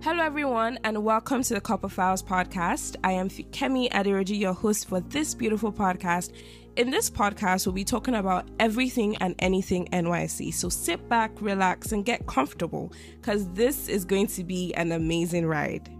Hello, everyone, and welcome to the Corper Files podcast. I am Kemi Aderoji, your host for this beautiful podcast. In this podcast, we'll be talking about everything and anything NYC. So sit back, relax, and get comfortable because this is going to be an amazing ride.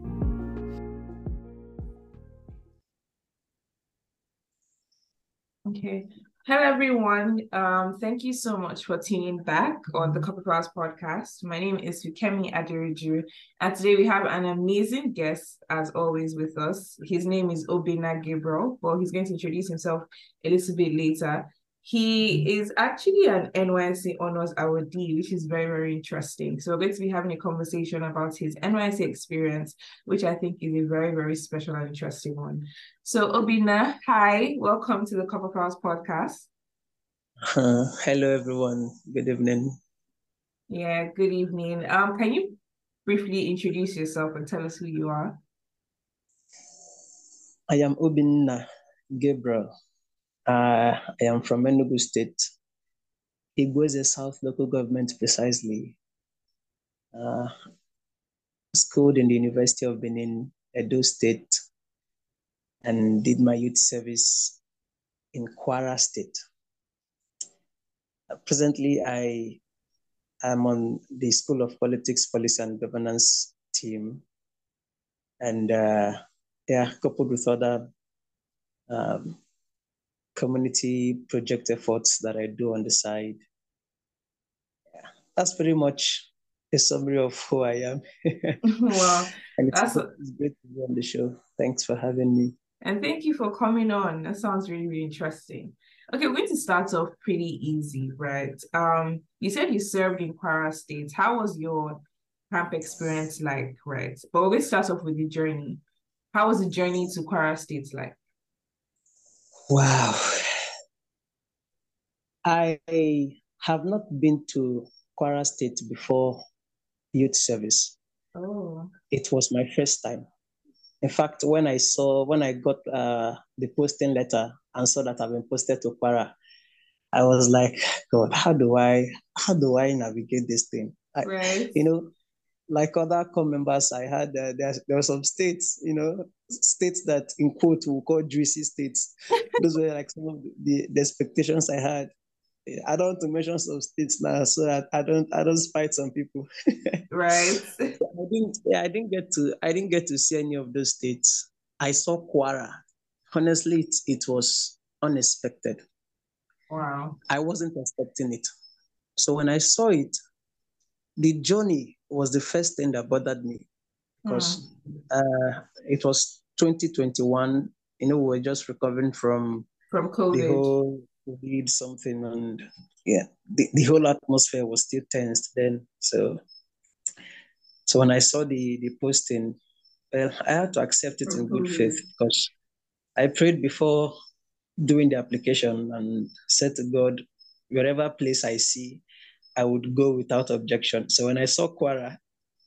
Okay. Hello, everyone. Um, thank you so much for tuning back on the Corper Files podcast. My name is Fukemi Adiriju, and today we have an amazing guest, as always, with us. His name is Obinna Gabriel, but he's going to introduce himself a little bit later. He is actually an NYSC Honors awardee, which is very, very interesting. So we're going to be having a conversation about his NYSC experience, which I think is a very, very special and interesting one. So Obinna, hi, welcome to the Corper Files podcast. Uh, hello, everyone. Good evening. Yeah, good evening. Um, can you briefly introduce yourself and tell us who you are? I am Obinna Gabriel. Uh, I am from Enugu State. Igbo-Eze South Local Government precisely. Uh, schooled in the University of Benin, Edo State, and did my youth service in Kwara State. Uh, presently, I am on the School of Politics, Policy, and Governance team, and uh, yeah, coupled with other um, community project efforts that I do on the side. Yeah, that's pretty much a summary of who I am. wow. and it's, it's great to be on the show. Thanks for having me. And thank you for coming on. That sounds really, really interesting. Okay, we're going to start off pretty easy, right? Um, you said you served in Kwara State. How was your camp experience like, right? But we're going to start off with the journey. How was the journey to Kwara State like? Wow. I have not been to Kwara State before youth service. Oh. It was my first time. In fact, when I saw, when I got uh, the posting letter and saw that I've been posted to Kwara, I was like, God, how do I, how do I navigate this thing? I, right. You know, like other corps members, I had uh, there, there were some states, you know, states that in quote we call juicy states. Those were like some of the, the expectations I had. I don't want to mention some states now, so that I don't I don't spite some people. right. so I didn't yeah, I didn't get to I didn't get to see any of those states. I saw Kwara. Honestly, it, it was unexpected. Wow. I wasn't expecting it. So when I saw it, the journey was the first thing that bothered me because hmm. uh, it was 2021. You know, we were just recovering from from COVID. The whole COVID something, and yeah, the, the whole atmosphere was still tensed then. So, so when I saw the the posting, well, I had to accept it in good faith because I prayed before doing the application and said to God, wherever place I see, I would go without objection. So when I saw Kwara,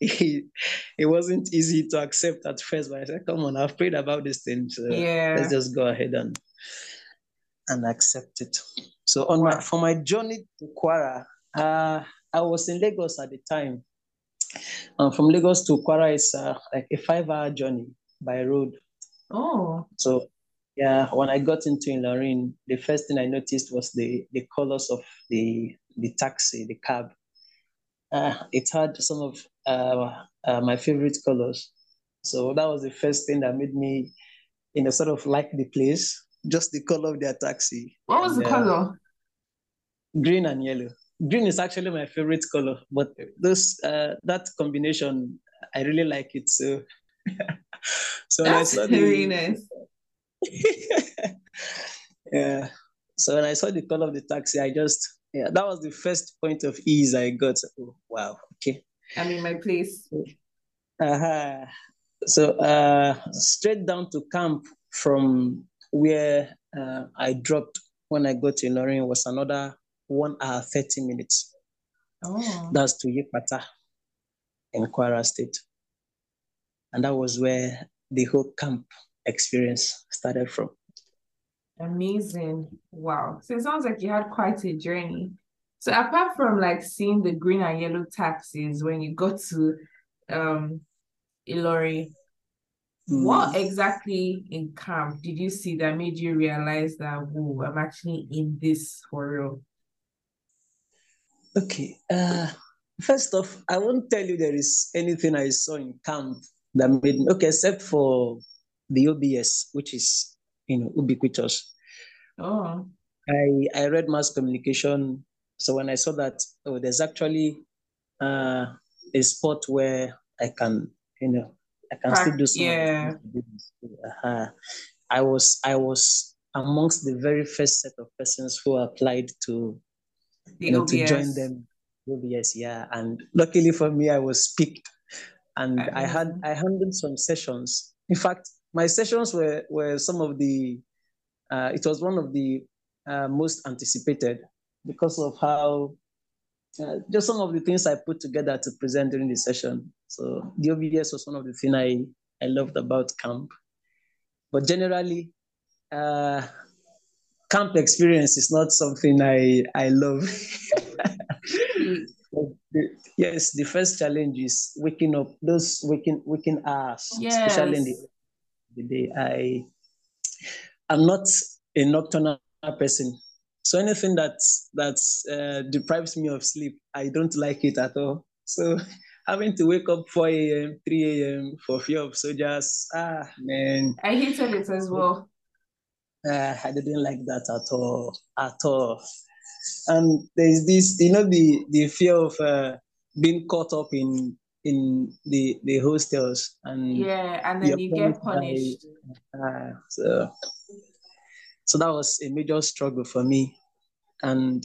it, it wasn't easy to accept at first, but I said, come on, I've prayed about this thing. So yeah. let's just go ahead and and accept it. So on wow. my for my journey to Kwara, uh, I was in Lagos at the time. Um, from Lagos to Kwara is uh, like a five-hour journey by road. Oh. So yeah, when I got into Ilorin, the first thing I noticed was the the colors of the the taxi, the cab. Uh, it had some of uh, uh, my favorite colors. So that was the first thing that made me, you know, sort of like the place, just the color of their taxi. What was and, the color? Green and yellow. Green is actually my favorite color, but those uh, that combination, I really like it. So, so that's very nice. yeah. So when I saw the color of the taxi, I just yeah, that was the first point of ease I got. Oh, wow, okay. I'm in my place. Uh-huh. So uh, straight down to camp from where uh, I dropped when I got to Ilorin was another one hour, 30 minutes. Oh. That's to Yikpata in Kwara State. And that was where the whole camp experience started from. Amazing. Wow. So it sounds like you had quite a journey. So apart from like seeing the green and yellow taxis when you got to um Ilorin. Mm. What exactly in camp did you see that made you realize that, whoa, I'm actually in this for real? Okay. Uh, first off, I won't tell you there is anything I saw in camp that made me, okay, except for the OBS, which is, you know, ubiquitous. Oh. I, I read mass communication. So when I saw that, oh, there's actually uh, a spot where I can, you know, I can still do some. Yeah. Uh-huh. I was I was amongst the very first set of persons who applied to, you know, to join them. OBS, yeah. And luckily for me, I was picked, and I, I had I handled some sessions. In fact, my sessions were were some of the. Uh, it was one of the uh, most anticipated because of how uh, just some of the things I put together to present during the session. So the OBS was one of the things I, I loved about camp. But generally, uh, camp experience is not something I, I love. yes, the first challenge is waking up, those waking waking hours, yes. especially in the, the day. I I'm not a nocturnal person. So anything that that's uh, deprives me of sleep, I don't like it at all. So having to wake up 4 a.m., 3 a.m. for fear of soldiers, ah man. I hated it as well. Uh, I didn't like that at all, at all. And there's this, you know, the the fear of uh, being caught up in in the the hostels and yeah, and then you get punished. Uh, so so that was a major struggle for me. And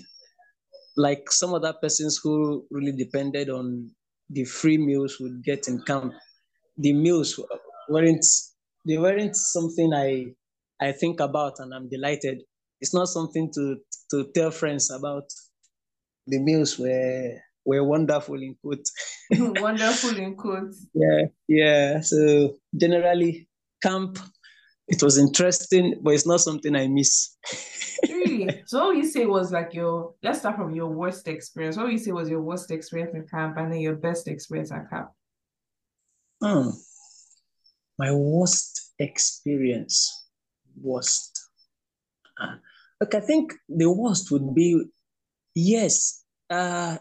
like some other persons who really depended on the free meals would get in camp, the meals weren't they weren't something I I think about and I'm delighted. It's not something to to tell friends about. The meals were were wonderful in quotes. wonderful in quotes. Yeah, yeah. So generally, camp it was interesting, but it's not something I miss. really? So what you say was like your let's start from your worst experience. What you say was your worst experience in camp and then your best experience at camp? Hmm. My worst experience. Worst. Uh, look, I think the worst would be yes. Uh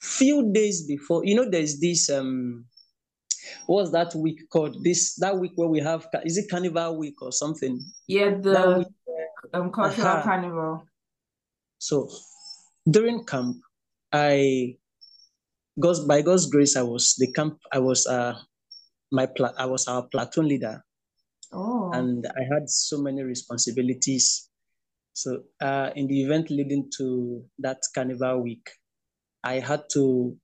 few days before, you know, there's this um what's that week called? This that week where we have is it Carnival Week or something? Yeah, the um cultural uh-huh. carnival. So during camp, I God's by God's grace, I was the camp. I was uh my pla- I was our platoon leader. Oh. And I had so many responsibilities. So uh, in the event leading to that carnival week, I had to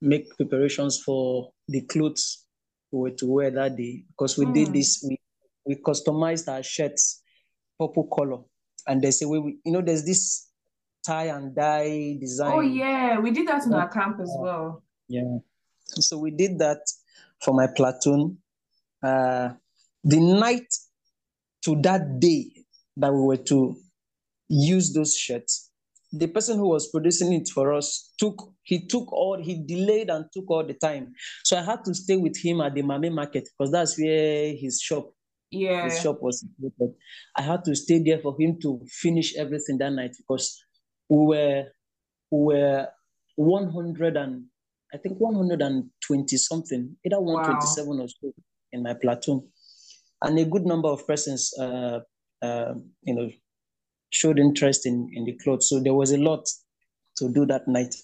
make preparations for the clothes we were to wear that day because we mm. did hmm. this. We we customized our shirts purple color, and there's a way we you know there's this tie and dye design. Oh yeah, we did that in our camp as well. Yeah, so we did that for my platoon. Uh, the night to that day that we were to use those shirts, the person who was producing it for us took he took all he delayed and took all the time so i had to stay with him at the mammy market because that's where his shop yeah his shop was situated. i had to stay there for him to finish everything that night because we were we were 100 and i think 120 something either 127 wow. or so in my platoon and a good number of persons uh, uh, you know showed interest in, in the clothes. So there was a lot to do that night.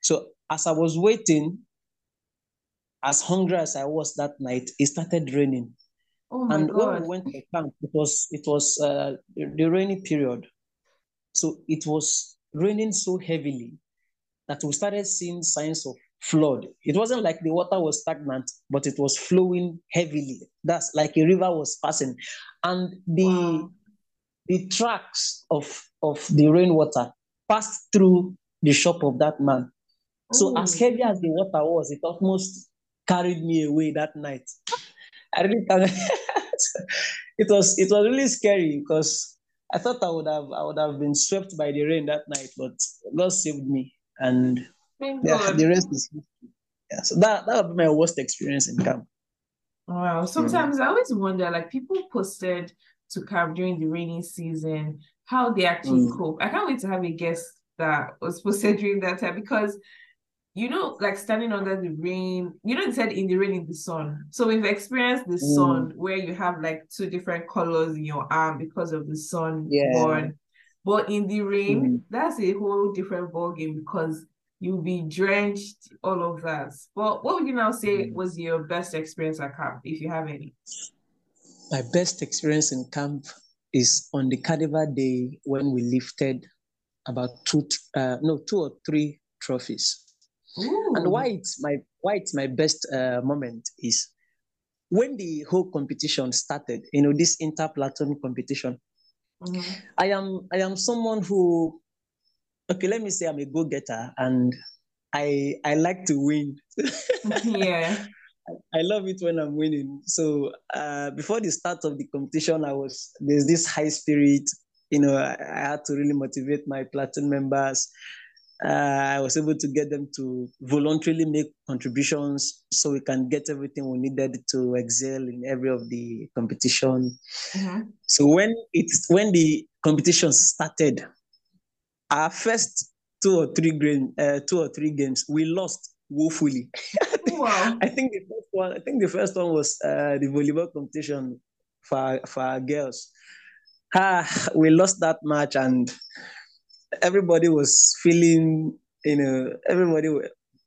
So as I was waiting, as hungry as I was that night, it started raining. Oh and God. when we went to camp, it was it was uh, the rainy period. So it was raining so heavily that we started seeing signs of flood. It wasn't like the water was stagnant, but it was flowing heavily. That's like a river was passing. And the wow the tracks of, of the rainwater passed through the shop of that man. So Ooh. as heavy as the water was, it almost carried me away that night. I really it was it was really scary because I thought I would have I would have been swept by the rain that night, but God saved me, and yeah, the rest is history. yeah. So that that would be my worst experience in camp. Wow. Sometimes mm. I always wonder, like people posted to camp during the rainy season, how they actually mm. cope. I can't wait to have a guest that was posted during that time because you know, like standing under the rain, you know, they said in the rain, in the sun. So we've experienced the mm. sun where you have like two different colors in your arm because of the sun yeah. born. But in the rain, mm. that's a whole different ballgame because you'll be drenched, all of that. But what would you now say mm. was your best experience at camp, if you have any? My best experience in camp is on the carnival day when we lifted about two, uh, no, two or three trophies. Ooh. And why it's my why it's my best uh, moment is when the whole competition started. You know, this inter platoon competition. Mm-hmm. I am I am someone who, okay, let me say I'm a go getter and I I like to win. yeah. I love it when I'm winning. So uh, before the start of the competition, I was there's this high spirit. You know, I, I had to really motivate my platoon members uh, I was able to get them to voluntarily make contributions so we can get everything we needed to excel in every of the competition. Mm-hmm. So when it's when the competition started, our first two or three game, uh, two or three games, we lost woefully. Wow. I think the first one, I think the first one was uh, the volleyball competition for for our girls. Ah, we lost that match and everybody was feeling, you know, everybody,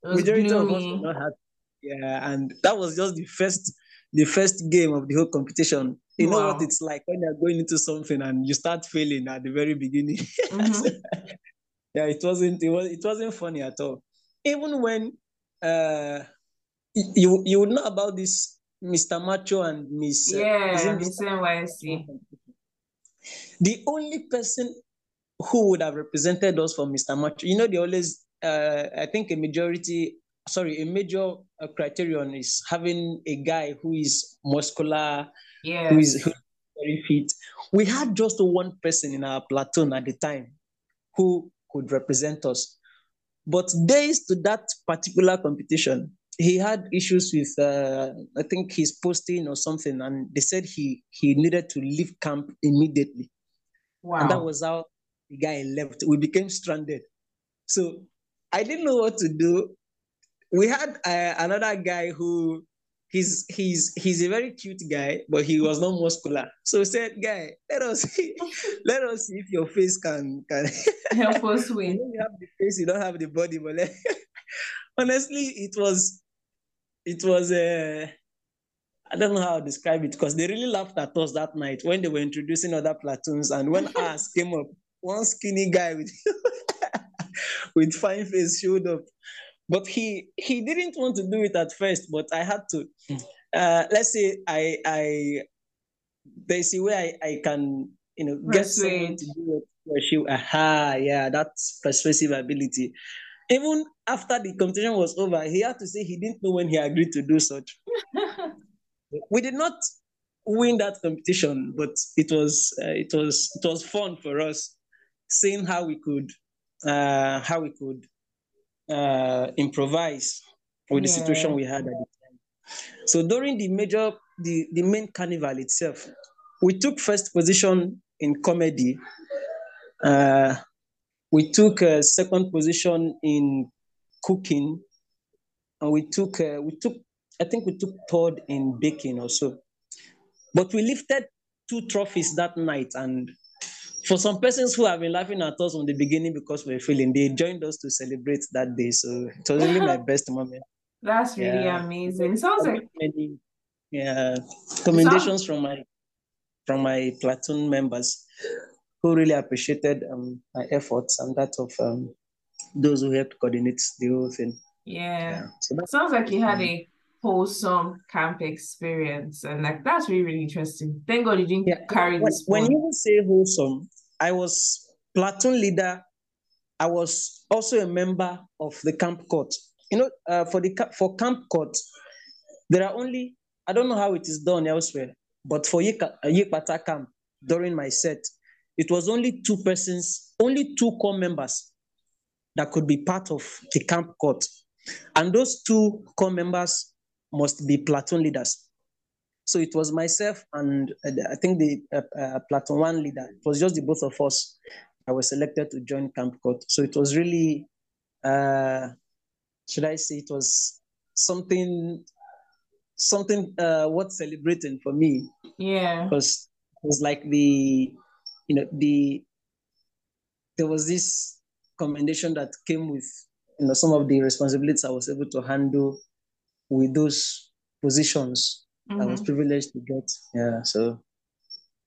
majority gloomy. of us were not happy. Yeah, and that was just the first, the first game of the whole competition. You wow. know what it's like when you're going into something and you start failing at the very beginning. Mm-hmm. yeah, it wasn't, it was, it wasn't funny at all. Even when uh, you you would know about this Mr. Macho and Miss uh, yeah, Miss NYSC. The only person who would have represented us for Mr. Macho? You know, they always, uh, I think a majority, sorry, a major uh, criterion is having a guy who is muscular, yeah, who is very fit. We had just one person in our platoon at the time who could represent us. But days to that particular competition, he had issues with, uh, I think his posting or something, and they said he he needed to leave camp immediately. Wow. And that was how the guy left. We became stranded. So I didn't know what to do. We had uh, another guy who he's he's he's a very cute guy, but he was not muscular. So said, guy, let us see, let us see if your face can can help us win. you have the face, you don't have the body, but honestly, it was it was a. Uh, I don't know how to describe it because they really laughed at us that night when they were introducing other platoons. And when ours came up, one skinny guy with with fine face showed up but he he didn't want to do it at first but i had to uh, let's say i i there's a way i, I can you know get someone to do it or she aha yeah that's persuasive ability even after the competition was over he had to say he didn't know when he agreed to do such we did not win that competition but it was uh, it was it was fun for us seeing how we could uh, how we could uh, improvise with yeah. the situation we had at the time. So during the major the, the main carnival itself, we took first position in comedy. Uh, we took a second position in cooking, and we took uh, we took I think we took third in baking also. But we lifted two trophies that night, and for some persons who have been laughing at us from the beginning because we're feeling, they joined us to celebrate that day. So it was really my best moment. That's really yeah. amazing. It sounds like many, yeah, commendations sounds... from my from my platoon members who really appreciated um, my efforts and that of um, those who helped coordinate the whole thing. Yeah. yeah. So that sounds like you had a wholesome camp experience and like that's really really interesting thank god you didn't yeah. carry when, this when you say wholesome i was platoon leader i was also a member of the camp court you know uh, for the for camp court there are only i don't know how it is done elsewhere but for Yikpata uh, camp during my set it was only two persons only two corps members that could be part of the camp court And those two corps members must be platoon leaders. So it was myself and uh, I think the uh, uh, platoon one leader. It was just the both of us. I was selected to join Camp Court. So it was really, uh, should I say, it was something, something uh, worth celebrating for me. Yeah. Because it was like the, you know, the, there was this commendation that came with, you know, some of the responsibilities I was able to handle with those positions mm-hmm. I was mm-hmm. privileged to get. Yeah, so,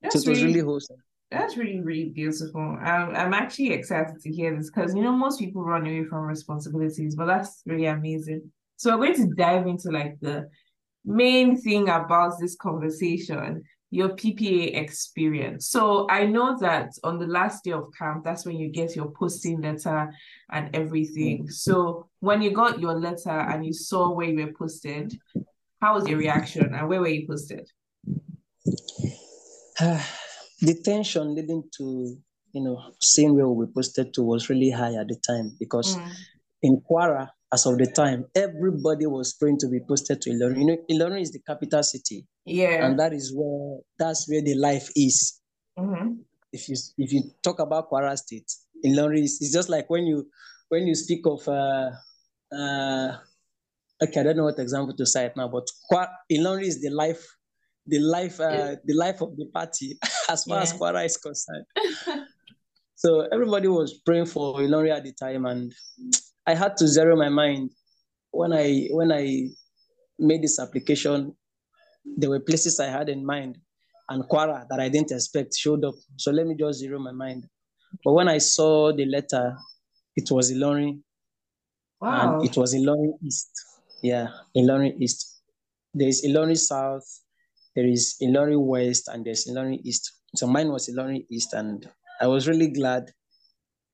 so it was really, really wholesome. That's really, really beautiful. I'm, I'm actually excited to hear this because, you know, most people run away from responsibilities, but that's really amazing. So we're going to dive into like the main thing about this conversation, your PPA experience. So I know that on the last day of camp, that's when you get your posting letter and everything. So when you got your letter and you saw where you were posted, how was your reaction and where were you posted? the tension leading to you know seeing where we posted to was really high at the time because mm. in Kwara, as of the time, everybody was praying to be posted to Ilorin. You know, Ilorin is the capital city. Yeah. And that is where that's where the life is. Mm-hmm. If you if you talk about Kwara State, Ilorin is it's just like when you when you speak of uh uh okay, I don't know what example to cite now, but Ilorin is the life, the life, uh, the life of the party as far yeah. as Kwara is concerned. so everybody was praying for Ilorin at the time, and I had to zero my mind when I when I made this application. There were places I had in mind, and Kwara that I didn't expect showed up. So let me just zero my mind. But when I saw the letter, it was Ilorin, wow. and it was Ilorin East. Yeah, Ilorin East. There is Ilorin South, there is Ilorin West, and there's Ilorin East. So mine was Ilorin East, and I was really glad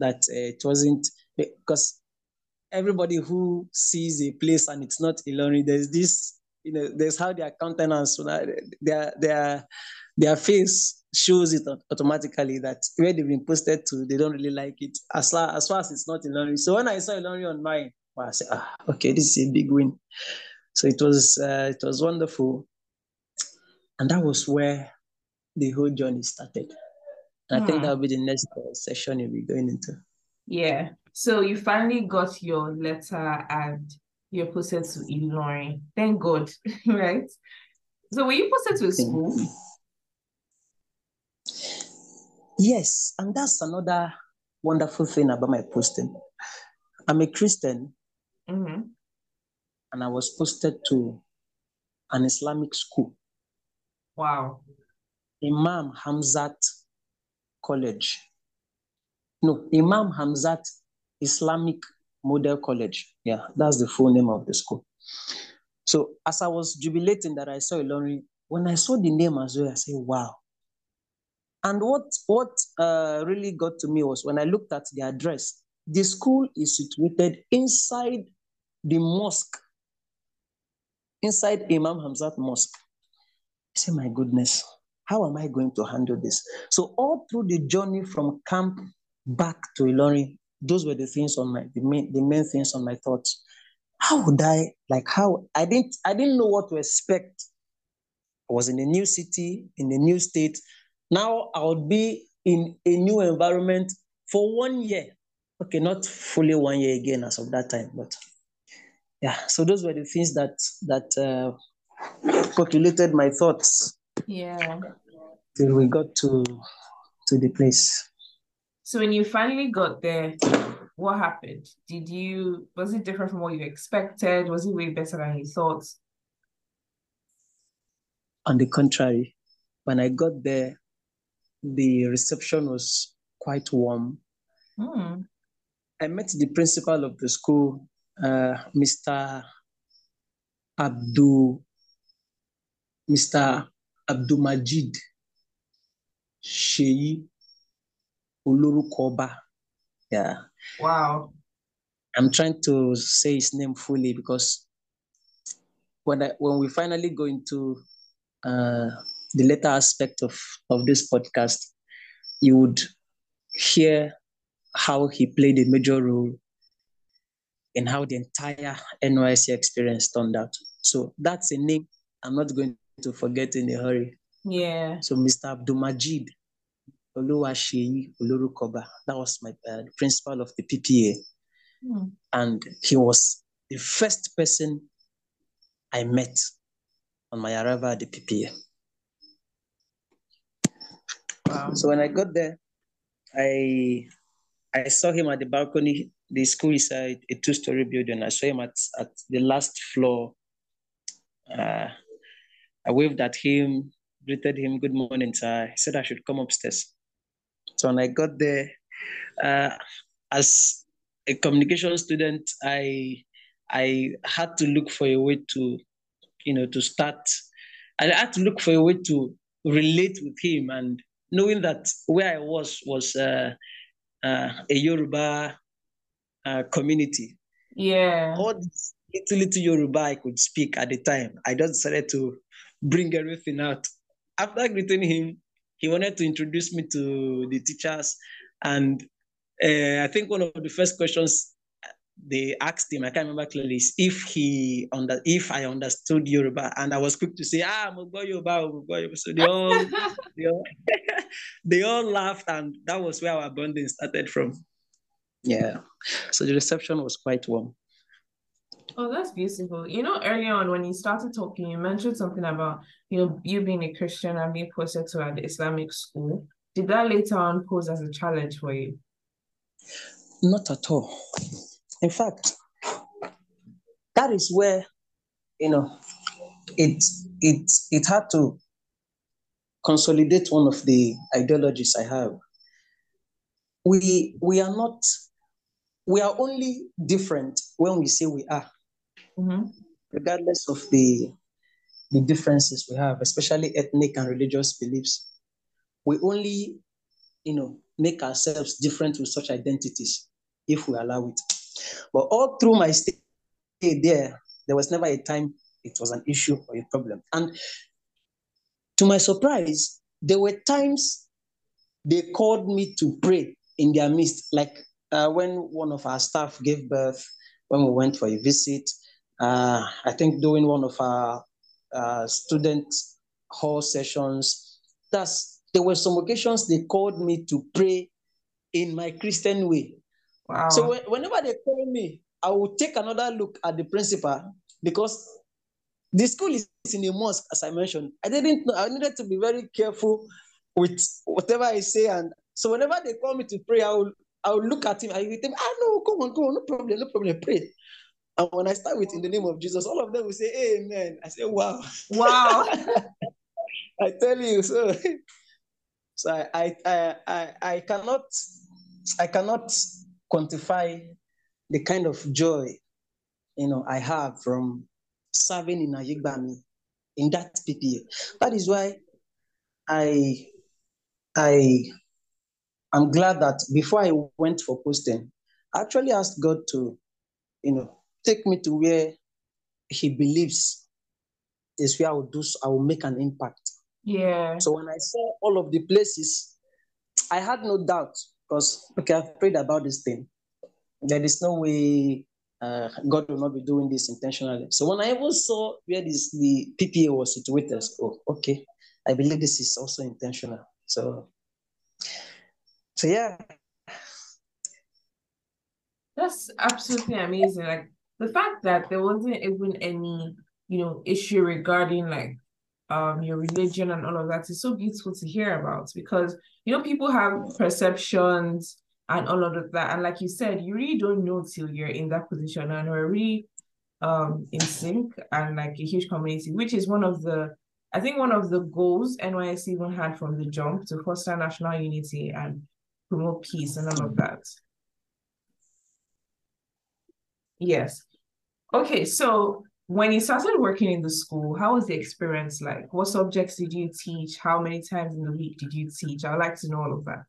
that uh, it wasn't because everybody who sees a place and it's not Ilorin, there's this, you know, there's how their countenance, their their their face shows it automatically that where they've been posted to, they don't really like it as far as, far as it's not Ilorin. So when I saw Ilorin on mine, I said, ah, okay, this is a big win. So it was uh, it was wonderful, and that was where the whole journey started. And I think hmm. that'll be the next uh, session you'll be going into. Yeah. So you finally got your letter and you're posted to Ilorin. Thank God, right? So were you posted to a school? Yes, and that's another wonderful thing about my posting. I'm a Christian, Mm-hmm. And I was posted to an Islamic school. Wow. Imam Hamzat College. No, Imam Hamzat Islamic Model College. Yeah, that's the full name of the school. So as I was jubilating that I saw Ilorin, when I saw the name as well, I said, wow. And what what uh, really got to me was when I looked at the address, the school is situated inside the mosque, inside Imam Hamzat Mosque. I say, my goodness, how am I going to handle this? So all through the journey from camp back to Ilorin, those were the things on my the main the main things on my thoughts. How would I like how I didn't I didn't know what to expect. I was in a new city, in a new state. Now I would be in a new environment for one year. Okay, not fully one year again as of that time, but yeah so those were the things that that uh, populated my thoughts yeah till we got to to the place so when you finally got there what happened did you was it different from what you expected was it way better than you thought on the contrary when i got there the reception was quite warm mm. i met the principal of the school uh, Mr. Abdul, Mr. Abdul Majid Sheyi Olurukoba. Yeah. Wow. I'm trying to say his name fully because when I, when we finally go into uh, the later aspect of, of this podcast, you would hear how he played a major role in how the entire NYC experience turned out. So that's a name I'm not going to forget in a hurry. Yeah. So Mr. Abdulmajid Oluwaseyi Olorukoba, that was my uh, principal of the PPA. Hmm. And he was the first person I met on my arrival at the PPA. Wow. So when I got there, I I saw him at the balcony. The school is a, a two-story building. I saw him at, at the last floor. Uh, I waved at him, greeted him, good morning, sir. He said I should come upstairs. So when I got there, uh, as a communication student, I I had to look for a way to, you know, to start. I had to look for a way to relate with him and knowing that where I was was uh, uh, a Yoruba uh, community. Yeah. All this little, little Yoruba I could speak at the time, I just decided to bring everything out. After greeting him, he wanted to introduce me to the teachers. And uh, I think one of the first questions they asked him, I can't remember clearly, is if he under if I understood Yoruba, and I was quick to say, ah, Mugbo Yoruba, Mugbo Yoruba. So they all they all, they all laughed, and that was where our bonding started from. Yeah. So the reception was quite warm. Oh, that's beautiful. You know, early on when you started talking, you mentioned something about you know you being a Christian and being posted to an Islamic school. Did that later on pose as a challenge for you? Not at all. In fact, that is where you know it it it had to consolidate one of the ideologies I have. We we are not we are only different when we say we are, mm-hmm. regardless of the the differences we have, especially ethnic and religious beliefs. We only, you know, make ourselves different with such identities if we allow it. But all through my stay there, there was never a time it was an issue or a problem. And to my surprise, there were times they called me to pray in their midst, like uh, when one of our staff gave birth, when we went for a visit, uh, I think during one of our uh, student hall sessions, that's there were some occasions they called me to pray in my Christian way. Wow. So whenever they call me, I will take another look at the principal because the school is in a mosque, as I mentioned. I didn't know, I needed to be very careful with whatever I say. And so whenever they call me to pray, I will, I will look at him. I will tell him, ah, no, come on, come on, no problem, no problem, pray. And when I start with in the name of Jesus, all of them will say, Amen. I say, Wow. Wow. I tell you, so so I I I I cannot I cannot quantify the kind of joy you know I have from serving in Ayegbami in that PPA. That is why I I am glad that before I went for posting, I actually asked God to, you know, take me to where He believes is where I will do I will make an impact. Yeah. So when I saw all of the places, I had no doubt because okay, I've prayed about this thing. There is no way uh, God will not be doing this intentionally. So when I even saw where this the PPA was situated, oh, okay, I believe this is also intentional. So, so yeah. That's absolutely amazing. Like the fact that there wasn't even any, you know, issue regarding like um your religion and all of that is so beautiful to hear about because you know people have perceptions and all of that and like you said you really don't know till you're in that position and we're really um in sync and like a huge community which is one of the i think one of the goals nysc even had from the jump to foster national unity and promote peace and all of that yes okay so when you started working in the school, how was the experience like? What subjects did you teach? How many times in the week did you teach? I'd like to know all of that.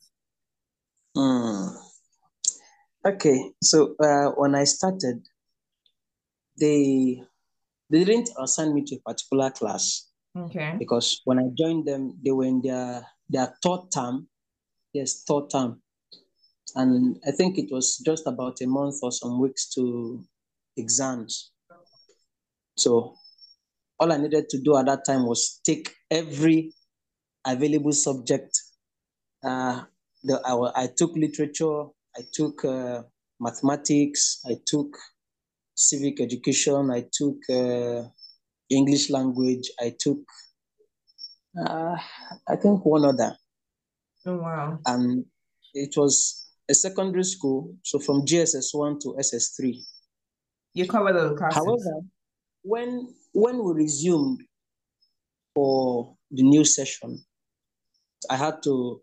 Mm. Okay, so uh, when I started, they they didn't assign me to a particular class. Okay. Because when I joined them, they were in their their third term. Yes, third term. and I think it was just about a month or some weeks to exams. So all I needed to do at that time was take every available subject. Uh, the, I, I took literature, I took uh, mathematics, I took civic education, I took uh, English language, I took, uh, I think one other. Oh, wow. And it was a secondary school, so from JSS1 to SS3. You covered the classes. However, when when we resumed for the new session, I had to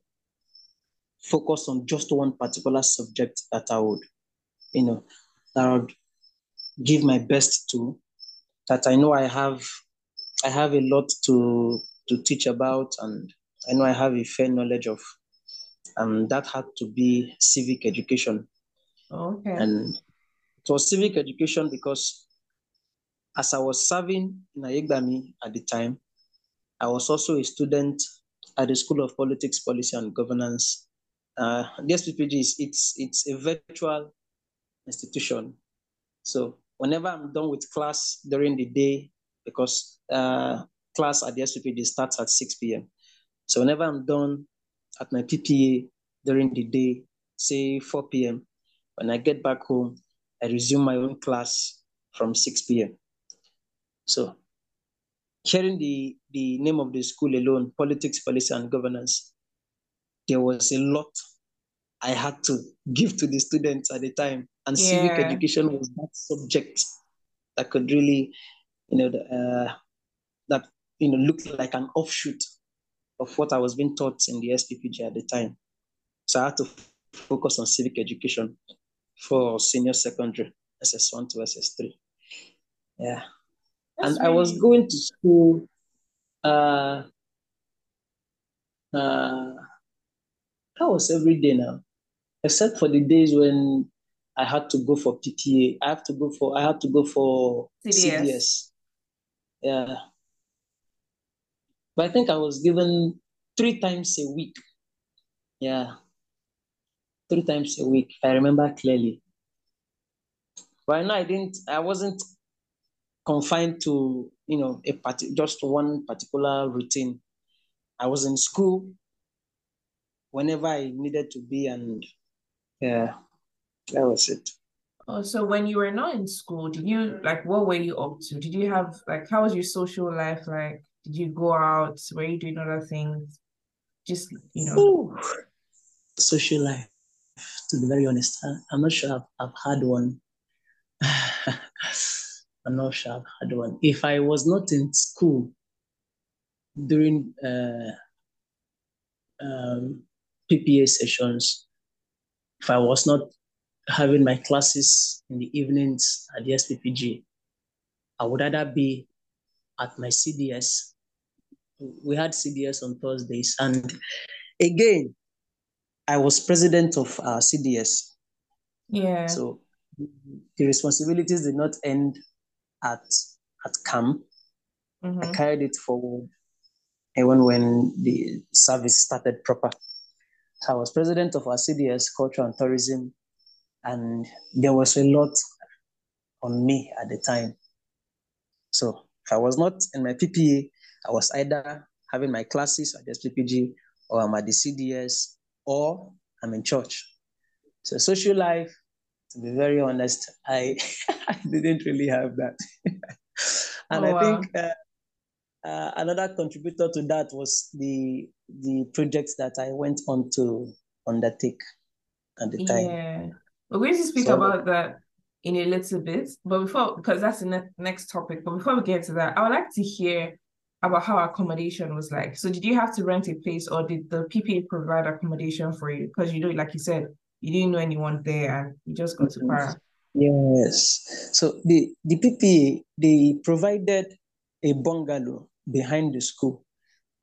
focus on just one particular subject that I would, you know, that I would give my best to. That I know I have, I have a lot to to teach about, and I know I have a fair knowledge of. And that had to be civic education. Okay. And it was civic education because as I was serving in Ayegbami at the time, I was also a student at the School of Politics, Policy and Governance. Uh, the SPPG is it's it's a virtual institution. So whenever I'm done with class during the day, because uh, class at the SPPG starts at 6 p.m. So whenever I'm done at my PPA during the day, say 4 p.m., when I get back home, I resume my own class from 6 p.m. So hearing the, the name of the school alone, politics, policy, and governance, there was a lot I had to give to the students at the time. And yeah. civic education was that subject that could really, you know, uh, that, you know, looked like an offshoot of what I was being taught in the SPPG at the time. So I had to focus on civic education for senior secondary, SS1 to SS3. Yeah. That's and really... I was going to school uh uh that was every day now. Except for the days when I had to go for PTA. I have to go for I had to go for CDS. CDS. Yeah. But I think I was given three times a week. Yeah. Three times a week, I remember clearly. But I know I didn't I wasn't confined to you know a part just one particular routine. I was in school whenever I needed to be, and yeah, that was it. Oh, so when you were not in school, did you like what were you up to? Did you have like how was your social life like? Did you go out? Were you doing other things? Just you know. Ooh. Social life. To be very honest, I'm not sure I've, I've had one. I'm not sure I've had one. If I was not in school during uh, um, PPA sessions, if I was not having my classes in the evenings at the SPPG, I would either be at my CDS. We had CDS on Thursdays. And again, I was president of our CDS. Yeah. So the responsibilities did not end at at camp. Mm-hmm. I carried it forward even when the service started proper. So I was president of our CDS, Culture and Tourism, and there was a lot on me at the time. So if I was not in my PPA, I was either having my classes at the SPPG, or I'm at the CDS, or I'm in church. So social life to be very honest, I, I didn't really have that. and oh, I wow. think uh, uh, another contributor to that was the the projects that I went on to undertake at the time. Yeah, we're going to speak so, about that in a little bit, but before because that's the ne- next topic. But before we get to that, I would like to hear about how accommodation was like. So, did you have to rent a place, or did the PPA provide accommodation for you? Because you know, like you said, you didn't know anyone there and you just got to Para. Yes. So the, the PPA, they provided a bungalow behind the school.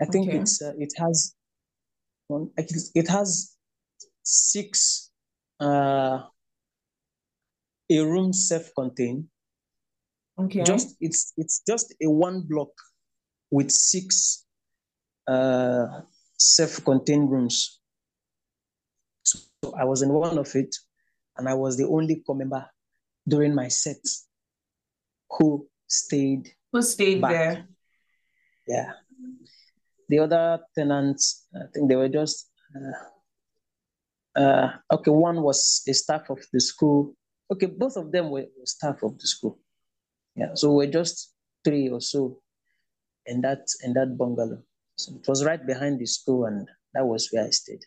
I think okay. it's uh, it has one it has six uh a room self-contained. Okay. Just it's it's just a one block with six uh self-contained rooms So I was in one of it, and I was the only corps member during my set who stayed. Who stayed back. there? Yeah. The other tenants, I think they were just. Uh, uh, okay, one was a staff of the school. Okay, both of them were staff of the school. Yeah, so we're just three or so in that in that bungalow. So it was right behind the school, and that was where I stayed.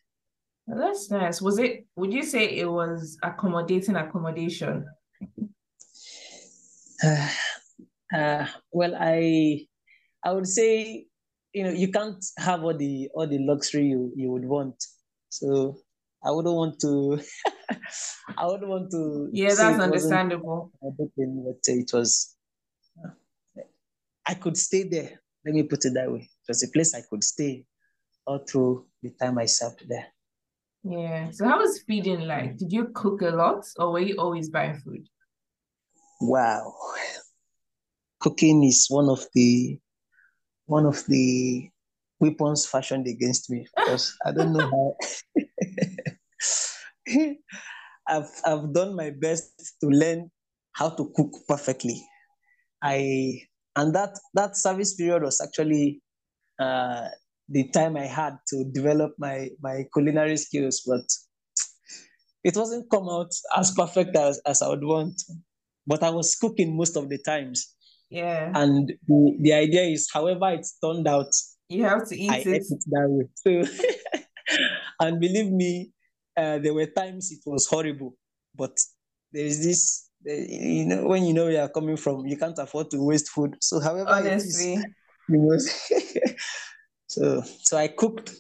Well, that's nice. Was it? Would you say it was accommodating accommodation? Uh, uh, well, I I would say you know you can't have all the all the luxury you you would want. So I wouldn't want to. I wouldn't want to. Yeah, that's understandable. But it was. I could stay there. Let me put it that way. It was a place I could stay all through the time I served there. Yeah. So how was feeding like? Did you cook a lot or were you always buying food? Wow. Cooking is one of the one of the weapons fashioned against me because I don't know how I've I've done my best to learn how to cook perfectly. I and that that service period was actually uh, the time I had to develop my my culinary skills, but it wasn't come out as perfect as, as I would want. But I was cooking most of the times. Yeah. And the, the idea is, however it's turned out, you have to eat I it. it that way. So, and believe me, uh, there were times it was horrible, but there is this, you know, when you know where you're coming from, you can't afford to waste food. So, however, honestly, is, you must. So, so I cooked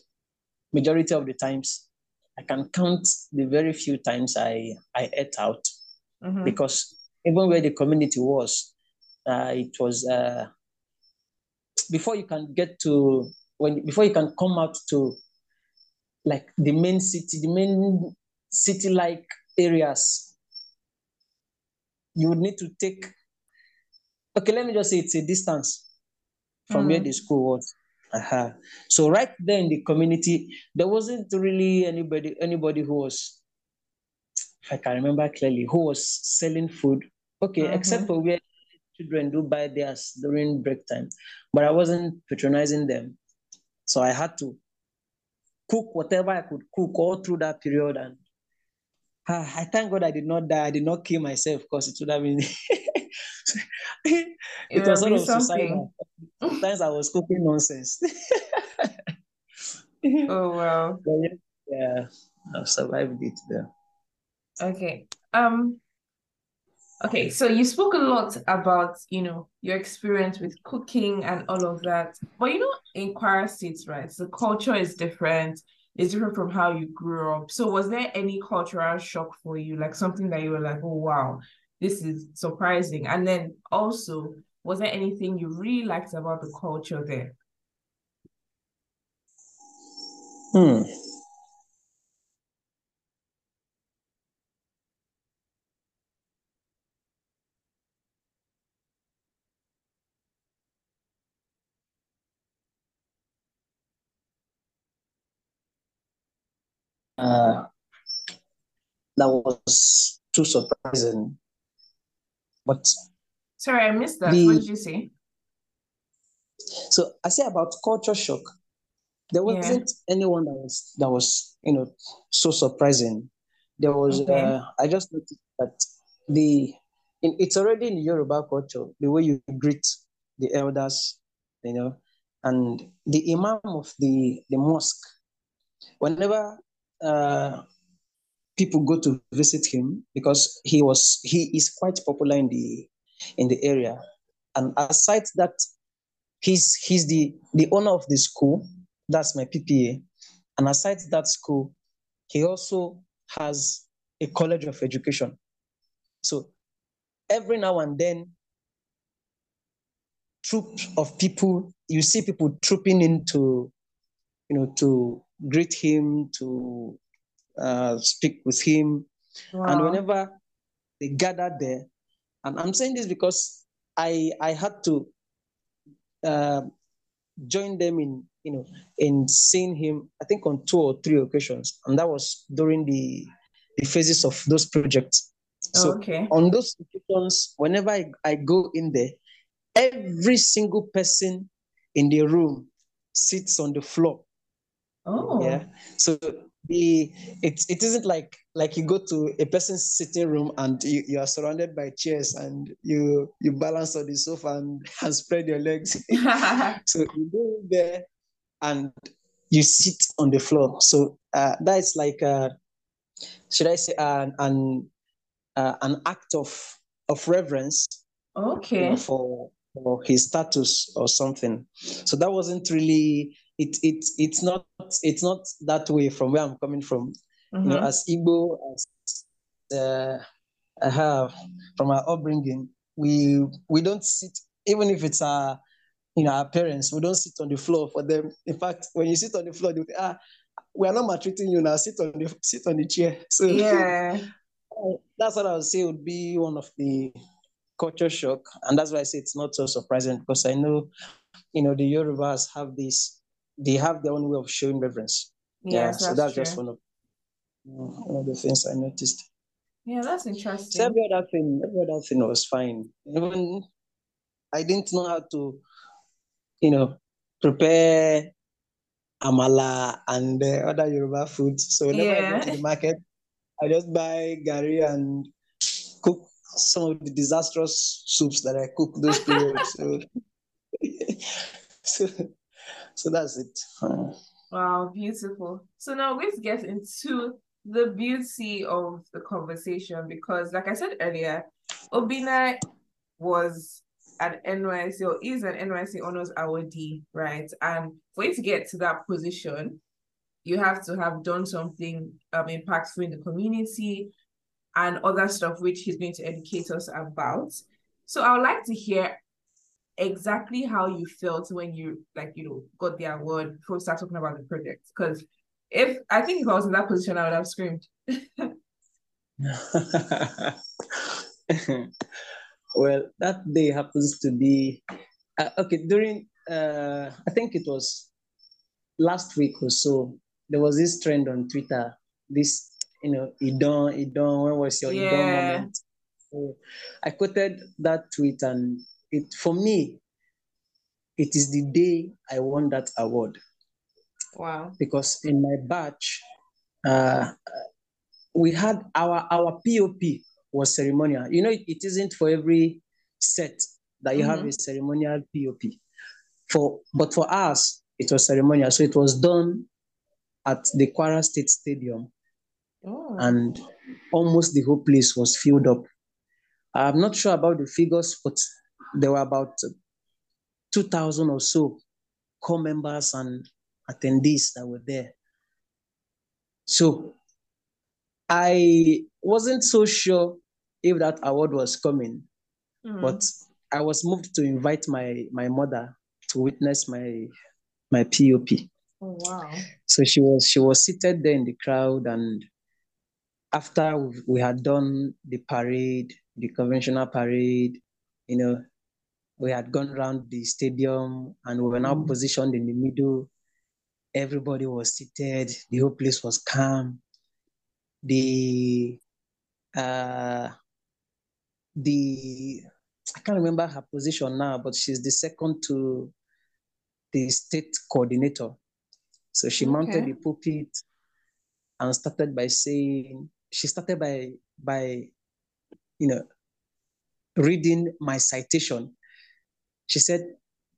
majority of the times. I can count the very few times I, I ate out mm-hmm. because even where the community was, uh, it was uh, before you can get to when before you can come out to like the main city, the main city like areas, you would need to take. Okay, let me just say it's a distance from mm-hmm. where the school was. Uh-huh. So right there in the community, there wasn't really anybody anybody who was, if I can remember clearly, who was selling food. Okay, mm-hmm. except for where children do buy theirs during break time, but I wasn't patronizing them, so I had to cook whatever I could cook all through that period. And uh, I thank God I did not die. I did not kill myself because it would have been. it, it was sort of suicidal. Sometimes I was cooking nonsense. oh wow. Yeah, yeah, I've survived it there. Okay. Um okay, so you spoke a lot about, you know, your experience with cooking and all of that. But you know, in Kwara States, right? The culture is different. It's different from how you grew up. So was there any cultural shock for you? Like something that you were like, oh wow, this is surprising. And then also, was there anything you really liked about the culture there? Hmm. Uh, that was too surprising but sorry, I missed that. The, what did you say? So I say about culture shock. There wasn't yeah. anyone that was that was you know so surprising. There was okay. uh, I just noticed that the in, it's already in Yoruba culture the way you greet the elders, you know, and the imam of the the mosque. Whenever uh, people go to visit him because he was he is quite popular in the in the area. And aside that he's he's the the owner of the school. That's my ppa and aside that school he also has a college of education. So every now and then troop of people you see people trooping into you know to greet him to uh, speak with him. Wow. And whenever they gathered there, and I'm saying this because I I had to uh, join them in you know in seeing him. I think on two or three occasions, and that was during the the phases of those projects. So okay. on those occasions, whenever I, I go in there, every single person in the room sits on the floor. Oh. Yeah. So the it, it isn't like like you go to a person's sitting room and you, you are surrounded by chairs and you you balance on the sofa and, and spread your legs. so you go in there and you sit on the floor. So uh, that's like uh, should I say an an uh, an act of of reverence you okay. know, for for his status or something. So that wasn't really it. It it's not it's not that way from where I'm coming from. You know, Mhm. as Igbo, as uh, I have from our upbringing, we we don't sit even if it's our you know our parents. We don't sit on the floor for them. In fact, when you sit on the floor, they ah, we are not maltreating you now. Sit on the sit on the chair. So Yeah. that's what I would say would be one of the culture shock, and that's why I say it's not so surprising because I know, you know, the Yorubas have this, they have their own way of showing reverence. yeah, Yes, so that's that's true. just one of one of the things I noticed. Yeah, that's So interesting. every other thing, every other thing was fine. Even I didn't know how to, you know, prepare amala and uh, other Yoruba food. So whenever I go to the market, I just buy gari and cook some of the disastrous soups that I cook those periods. So, so, so that's it. Wow, beautiful. So now let's get into the beauty of the conversation because, like I said earlier, Obinna was an NYSC or is an NYSC honors awardee, right? And for you to get to that position, you have to have done something um impactful in the community and other stuff which he's going to educate us about. So I would like to hear exactly how you felt when you like you know got the award before we start talking about the project. Because if I think if I was in that position, I would have screamed. well, that day happens to be uh, okay. During uh, I think it was last week or so, there was this trend on Twitter. This you know, Idon, Idon, when was your Idon Yeah. moment? So I quoted that tweet, and it for me, it is the day I won that award Wow. because in my batch, uh, we had our our POP was ceremonial. You know, it, it isn't for every set that you have Mhm. a ceremonial POP. For but for us, it was ceremonial. So it was done at the Kwara State Stadium, Oh. and almost the whole place was filled up. I'm not sure about the figures, but there were about two thousand or so corps members and attendees that were there. So I wasn't so sure if that award was coming, Mhm. but I was moved to invite my my mother to witness my my POP. oh wow. So she was she was seated there in the crowd, and after we had done the parade, the conventional parade, you know, we had gone around the stadium, and we were now Mhm. positioned in the middle. Everybody was seated. The whole place was calm. The uh, the I can't remember her position now, but she's the second to the state coordinator. So she mounted Okay. the pulpit and started by saying, she started by by you know reading my citation. She said,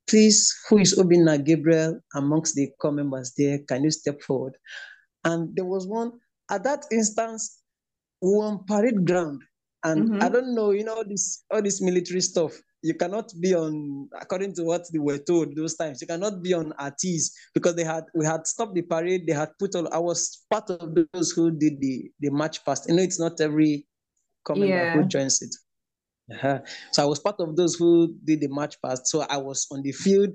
please, who is Obinna Gabriel amongst the corps members there? Can you step forward? And there was one at that instance, we were on parade ground. And I Mhm. don't know, you know, all this all this military stuff. You cannot be on, according to what they were told those times, you cannot be on ATs because they had we had stopped the parade, they had put all I was part of those who did the, the march past. You know, it's not every corps member who joins it. Uh-huh. So I was part of those who did the march past. So I was on the field.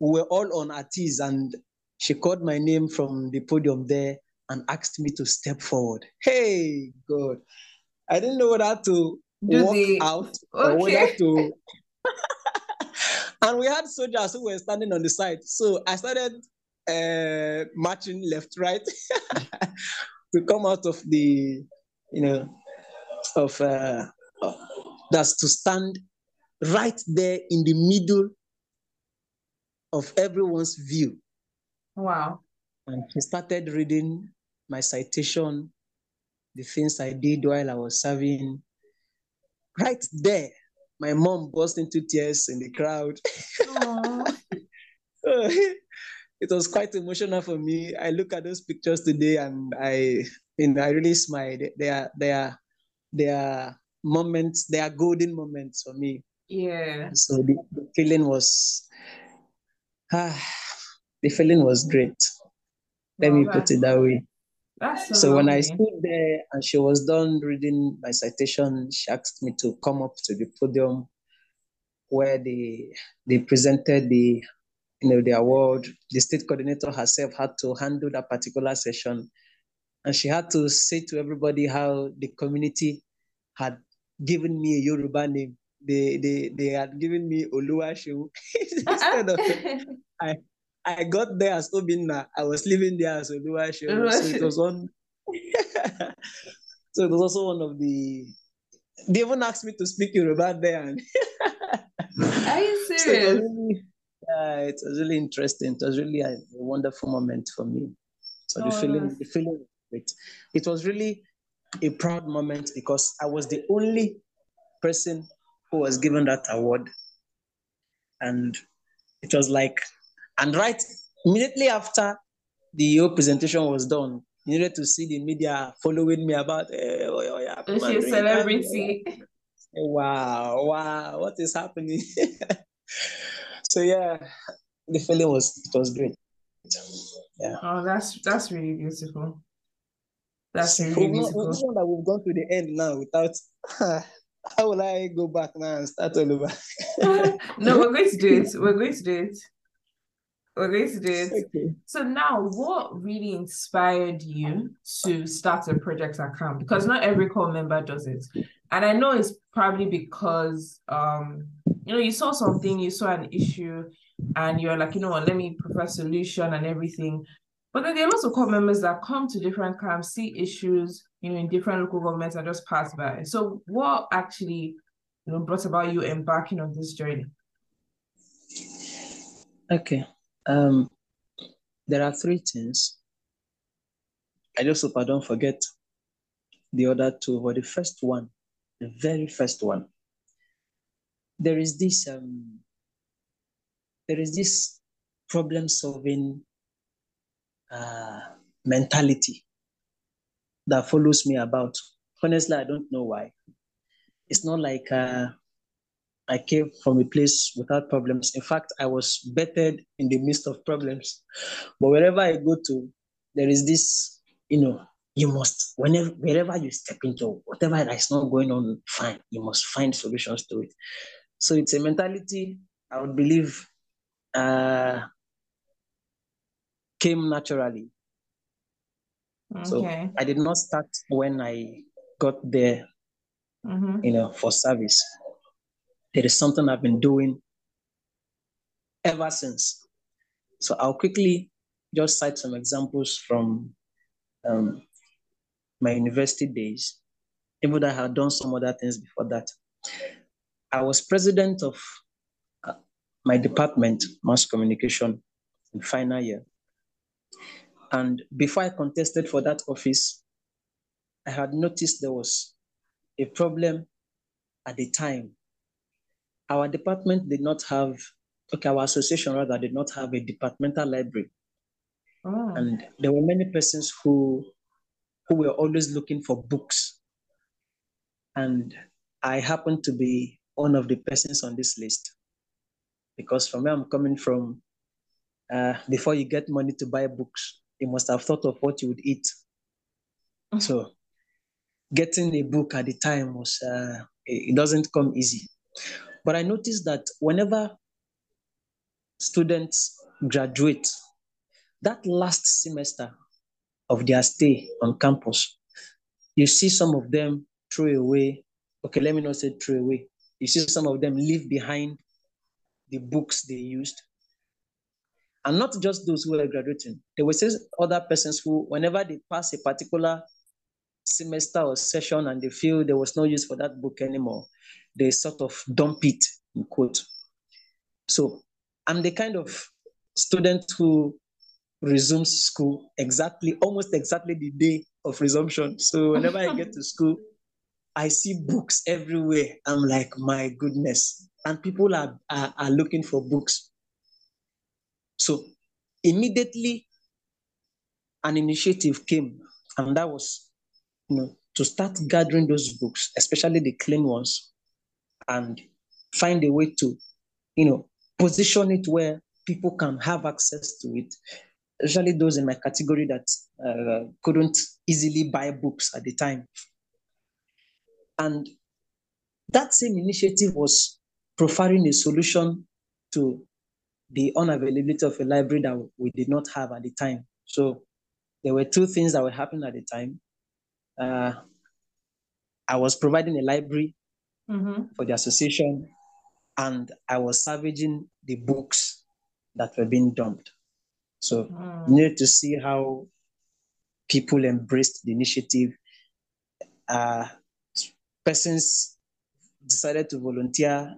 We were all on ATs, and she called my name from the podium there and asked me to step forward. Hey, God. I didn't know whether to Do walk the out or whether okay. to. and we had soldiers who were standing on the side. So I started uh, marching left, right to come out of the you know, of uh, that's to stand right there in the middle of everyone's view. Wow. And she started reading my citation, the things I did while I was serving. Right there, my mom burst into tears in the crowd. it was quite emotional for me. I look at those pictures today and I, you know, I really smile. They are, they are, they are moments, they are golden moments for me. Yeah. So the, the feeling was, ah, the feeling was great. Let me put it that way. That's so, so when I stood there and she was done reading my citation, she asked me to come up to the podium where they they presented the you know the award. The state coordinator herself had to handle that particular session, and she had to say to everybody how the community had given me a Yoruba name. They they they had given me Oluwashu instead of I I got there as Obinna. I was living there as Oluwashu. so it was one. so it was also one of the. They even asked me to speak Yoruba there. And Are you serious? So it, was really, uh, it was really interesting. It was really a, a wonderful moment for me. So oh, the feeling, the feeling, it, it was really a proud moment because I was the only person who was given that award. And it was like, and right immediately after the O presentation was done, you needed to see the media following me about hey, oh, oh, yeah, she's a celebrity. Eh, wow, wow, what is happening? so yeah, the feeling was it was great. Yeah. Oh, that's that's really beautiful. That's really not that we've gone to the end now without. How will I go back now and start all over? no, we're going to do it. We're going to do it. We're going to do it. Okay. So now, what really inspired you to start a project account? Because not every corps member does it, and I know it's probably because um, you know, you saw something, you saw an issue, and you're like, you know what, let me prefer solution and everything. But then there are lots of corps members that come to different camps, see issues, you know, in different local governments and just pass by. So what actually, you know, brought about you embarking on this journey? Okay. Um, there are three things. I just hope I don't forget the other two. But the first one, the very first one, there is this um, there is this problem solving uh, mentality that follows me about. Honestly, I don't know why. It's not like uh, I came from a place without problems. In fact, I was bettered in the midst of problems. But wherever I go to, there is this, you know, you must, whenever wherever you step into, whatever that is not going on, fine, you must find solutions to it. So it's a mentality I would believe uh, came naturally. Okay. So I did not start when I got there, mm-hmm. you know, for service. It is something I've been doing ever since. So I'll quickly just cite some examples from um, my university days, even though I had done some other things before that. I was president of uh, my department, mass communication, in final year. And before I contested for that office, I had noticed there was a problem at the time our department did not have, okay, our association rather did not have a departmental library. Oh. And there were many persons who who were always looking for books. And I happened to be one of the persons on this list. Because from where I'm coming from, uh, before you get money to buy books, you must have thought of what you would eat. Mm-hmm. So getting a book at the time was, uh, it doesn't come easy. But I noticed that whenever students graduate, that last semester of their stay on campus, you see some of them throw away. Okay, let me not say throw away. You see some of them leave behind the books they used. And not just those who are graduating. There were other persons who, whenever they pass a particular semester or session and they feel there was no use for that book anymore, they sort of dump it in quote. So I'm the kind of student who resumes school exactly, almost exactly the day of resumption. So whenever I get to school, I see books everywhere. I'm like, my goodness. And people are, are, are looking for books. So immediately an initiative came, and that was, you know, to start gathering those books, especially the clean ones, and find a way to, you know, position it where people can have access to it, especially those in my category that uh, couldn't easily buy books at the time. And that same initiative was providing a solution to the unavailability of a library that we did not have at the time. So there were two things that were happening at the time. Uh, I was providing a library mm-hmm. for the association, and I was salvaging the books that were being dumped. So mm. you need to see how people embraced the initiative. Uh, persons decided to volunteer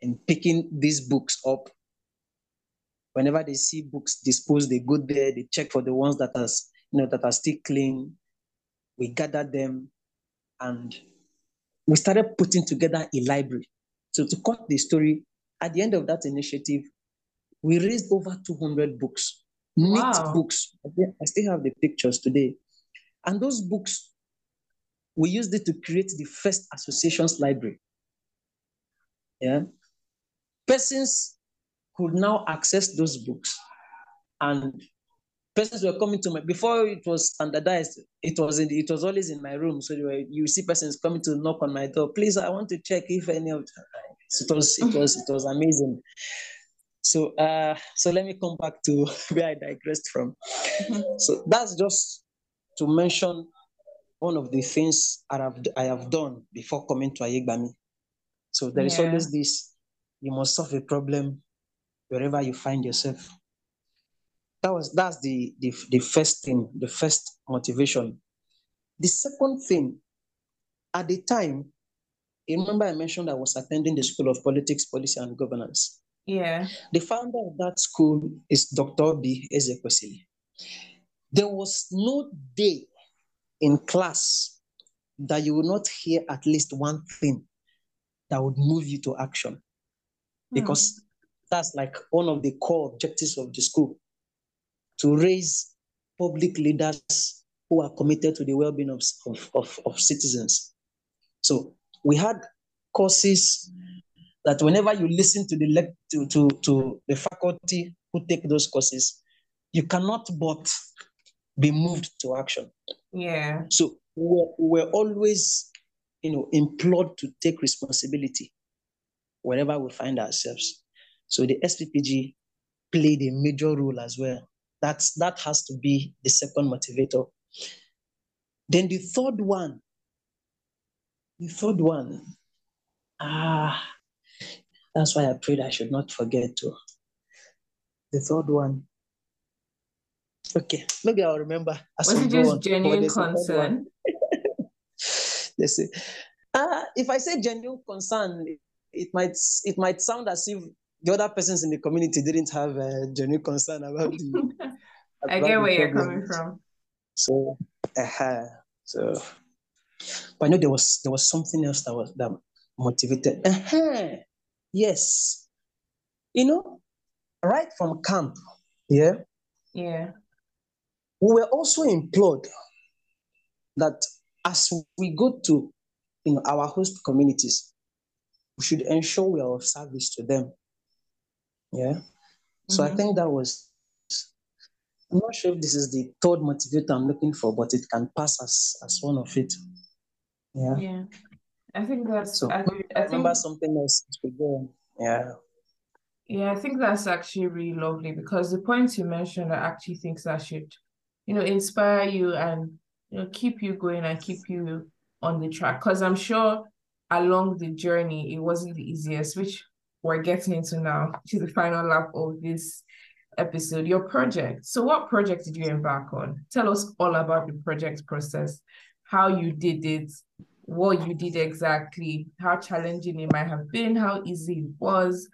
in picking these books up. Whenever they see books disposed, they go there, they check for the ones that are, you know, that are still clean. We gather them and we started putting together a library. So to cut the story, at the end of that initiative, we raised over 200 books, wow. neat books. I still have the pictures today. And those books we used it to create the first associations library. Yeah. Persons could now access those books. And persons were coming to me before it was standardized, it was in it was always in my room. So were, you see persons coming to knock on my door. Please, I want to check if any of it was it was it was amazing. So uh so let me come back to where I digressed from. Mm-hmm. So that's just to mention one of the things I have, I have done before coming to Ayegbami. So there yeah. is always this, you must solve a problem wherever you find yourself. That was that's the, the, the first thing, the first motivation. The second thing, at the time, remember I mentioned I was attending the School of Politics, Policy and Governance. Yeah. The founder of that school is Dr. Oby Ezekwesili. There was no day in class that you will not hear at least one thing that would move you to action. Hmm. Because. That's like one of the core objectives of the school to raise public leaders who are committed to the well being of, of, of, citizens. So we had courses that whenever you listen to the to, to, to the faculty who take those courses, you cannot but be moved to action. Yeah. So we're, we're always, you know, implored to take responsibility wherever we find ourselves. So the SPPG played a major role as well. That's that has to be the second motivator. Then the third one, the third one, ah, that's why I prayed I should not forget to. The third one Okay, maybe I'll remember. As Was it just on. genuine concern? they say, uh, if I say genuine concern, it might it might sound as if the other persons in the community didn't have a genuine concern about the. I get where you're coming from. So, uh-huh. so, but I know there was there was something else that was that motivated. Uh-huh. Yes, you know, right from camp, yeah, yeah, we were also implored that as we go to you know, our host communities, we should ensure we are of service to them. Yeah. Mm-hmm. So I mm-hmm. think that was, I'm not sure if this is the third motivator I'm looking for, but it can pass as, as one of it. Yeah. Yeah. I think that's, so I, I, remember think, something else. Yeah. Yeah, I think that's actually really lovely because the points you mentioned, I actually think that should you know, inspire you and you know keep you going and keep you on the track. Because I'm sure along the journey it wasn't the easiest, which we're getting into now to the final lap of this episode. Your project. So, what project did you embark on? Tell us all about the project process. how you did it, what you did exactly, how challenging it might have been, how easy it was.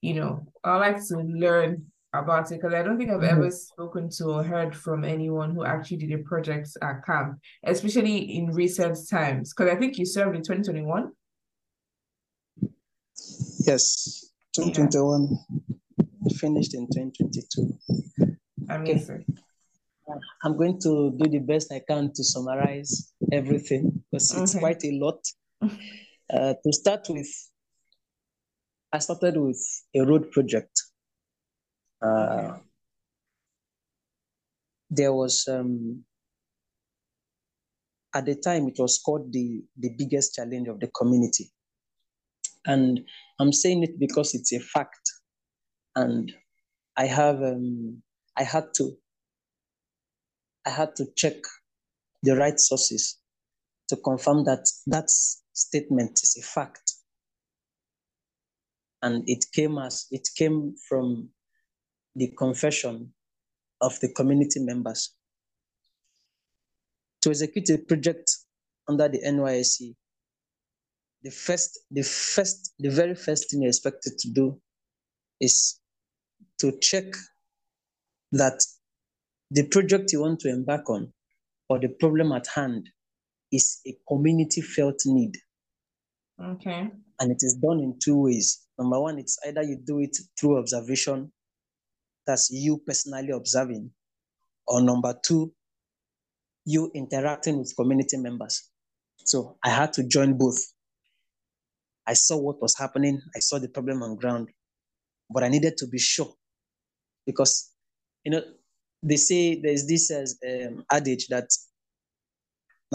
You know, I like to learn about it because I don't think I've mm-hmm. ever spoken to or heard from anyone who actually did a project at camp, especially in recent times. Because I think you served in 2021. Yes, 2021 yeah. finished in 2022. Amazing. Okay. I'm going to do the best I can to summarize everything because it's quite a lot. Uh, to start with, I started with a road project uh, there was um, at the time it was called the the biggest challenge of the community and i'm saying it because it's a fact and i have um, i had to i had to check the right sources to confirm that that statement is a fact and it came as it came from the confession of the community members. To execute a project under the NYSC, the first, the first, the very first thing you're expected to do is to check that the project you want to embark on or the problem at hand is a community felt need. Okay. And it is done in two ways. Number one, it's either you do it through observation that's you personally observing, or number two, you interacting with community members. So I had to join both. I saw what was happening, I saw the problem on ground, but I needed to be sure because, you know, they say there's this as, um, adage that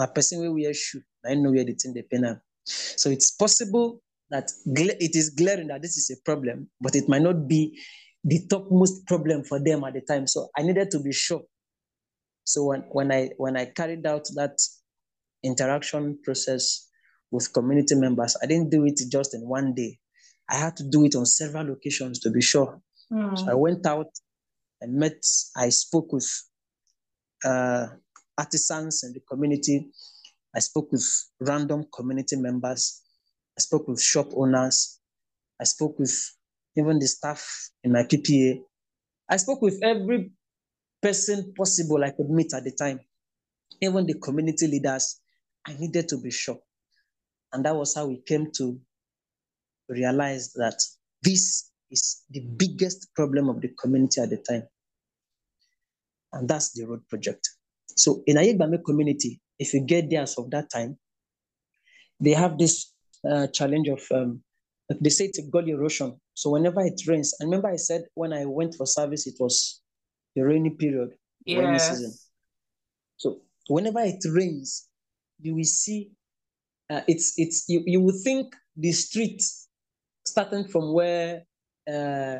a person will wear shoe, I know where the thing they pen So it's possible that it is glaring that this is a problem, but it might not be the topmost problem for them at the time. So I needed to be sure. So when, when I when I carried out that interaction process with community members, I didn't do it just in one day. I had to do it on several occasions to be sure. Mm. So I went out and met, I spoke with uh, artisans in the community. I spoke with random community members. I spoke with shop owners. I spoke with even the staff in my PPA. I spoke with every person possible I could meet at the time, even the community leaders. I needed to be sure. And that was how we came to realize that this is the biggest problem of the community at the time. And that's the road project. So in Ayegbami community, if you get there as of that time, they have this uh, challenge of um, they say it's a gully erosion. So whenever it rains, I remember I said when I went for service, it was the rainy period, yes. rainy season. So whenever it rains, you will see uh, it's it's you, you will think the street starting from where uh,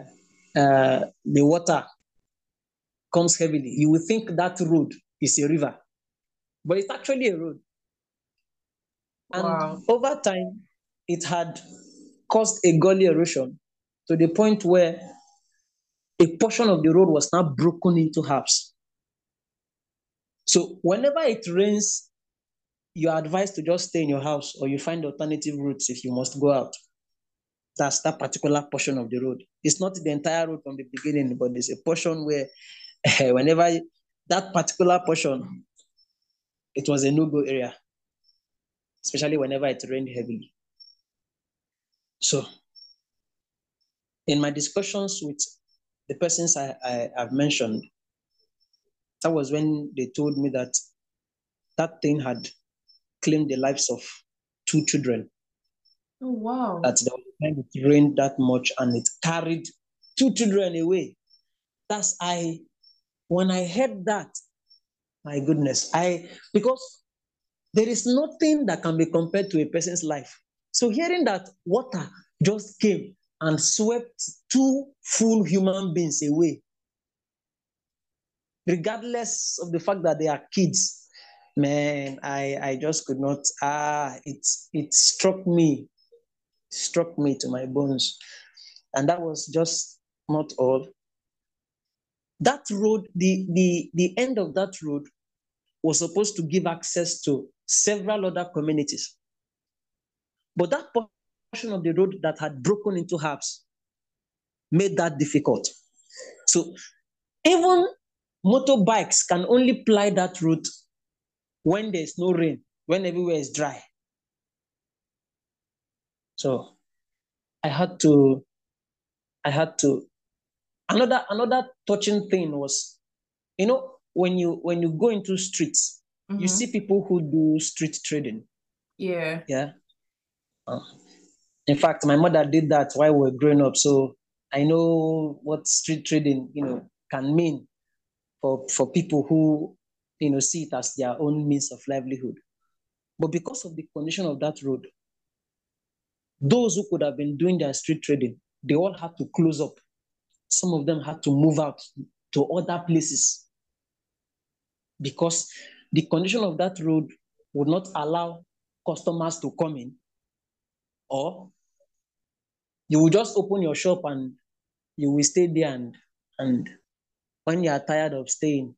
uh, the water comes heavily, you will think that road is a river, but it's actually a road. And wow. over time, it had caused a gully erosion to the point where a portion of the road was now broken into halves. So whenever it rains, you are advised to just stay in your house or you find alternative routes if you must go out. That's that particular portion of the road. It's not the entire road from the beginning, but there's a portion where whenever that particular portion, it was a no-go area, especially whenever it rained heavily. So, in my discussions with the persons I, I have mentioned, that was when they told me that that thing had claimed the lives of two children. Oh wow! That the time it rained that much and it carried two children away. That's I. When I heard that, my goodness, I because there is nothing that can be compared to a person's life. So hearing that water just came and swept two full human beings away, regardless of the fact that they are kids, man, I, I just could not, ah, it, it struck me, struck me to my bones. And that was just not all. That road, the, the, the end of that road was supposed to give access to several other communities. But that portion of the road that had broken into halves made that difficult. So even motorbikes can only ply that route when there's no rain, when everywhere is dry. So I had to, I had to. Another another touching thing was, you know, when you when you go into streets, mm-hmm. you see people who do street trading. Yeah. Yeah. Uh, in fact, my mother did that while we were growing up, so I know what street trading, you know, can mean for for people who, you know, see it as their own means of livelihood. But because of the condition of that road, those who could have been doing their street trading, they all had to close up. Some of them had to move out to other places because the condition of that road would not allow customers to come in, or you will just open your shop and you will stay there and and when you are tired of staying,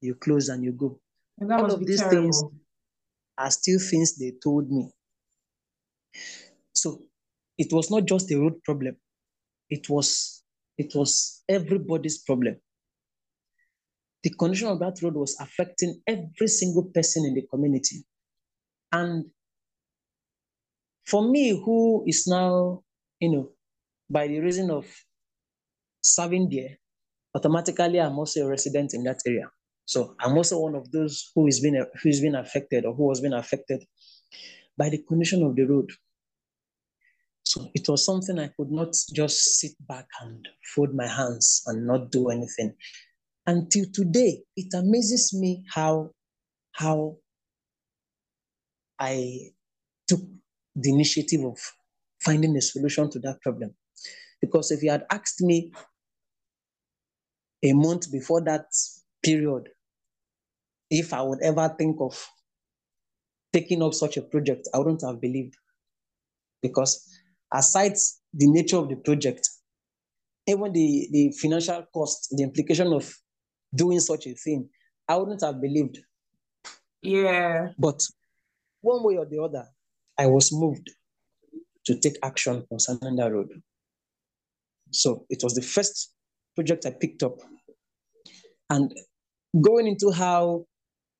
you close and you go. And All of these terrible. things are still things they told me. So it was not just a road problem. It was it was everybody's problem. The condition of that road was affecting every single person in the community. And for me, who is now, you know, by the reason of serving there, automatically I'm also a resident in that area. So I'm also one of those who is being who is being affected or who has been affected by the condition of the road. So it was something I could not just sit back and fold my hands and not do anything. Until today, it amazes me how how I took the initiative of finding a solution to that problem. Because if you had asked me a month before that period, if I would ever think of taking up such a project, I wouldn't have believed. Because aside the nature of the project, even the, the financial cost, the implication of doing such a thing, I wouldn't have believed. Yeah. But one way or the other, I was moved to take action concerning that road. So it was the first project I picked up. And going into how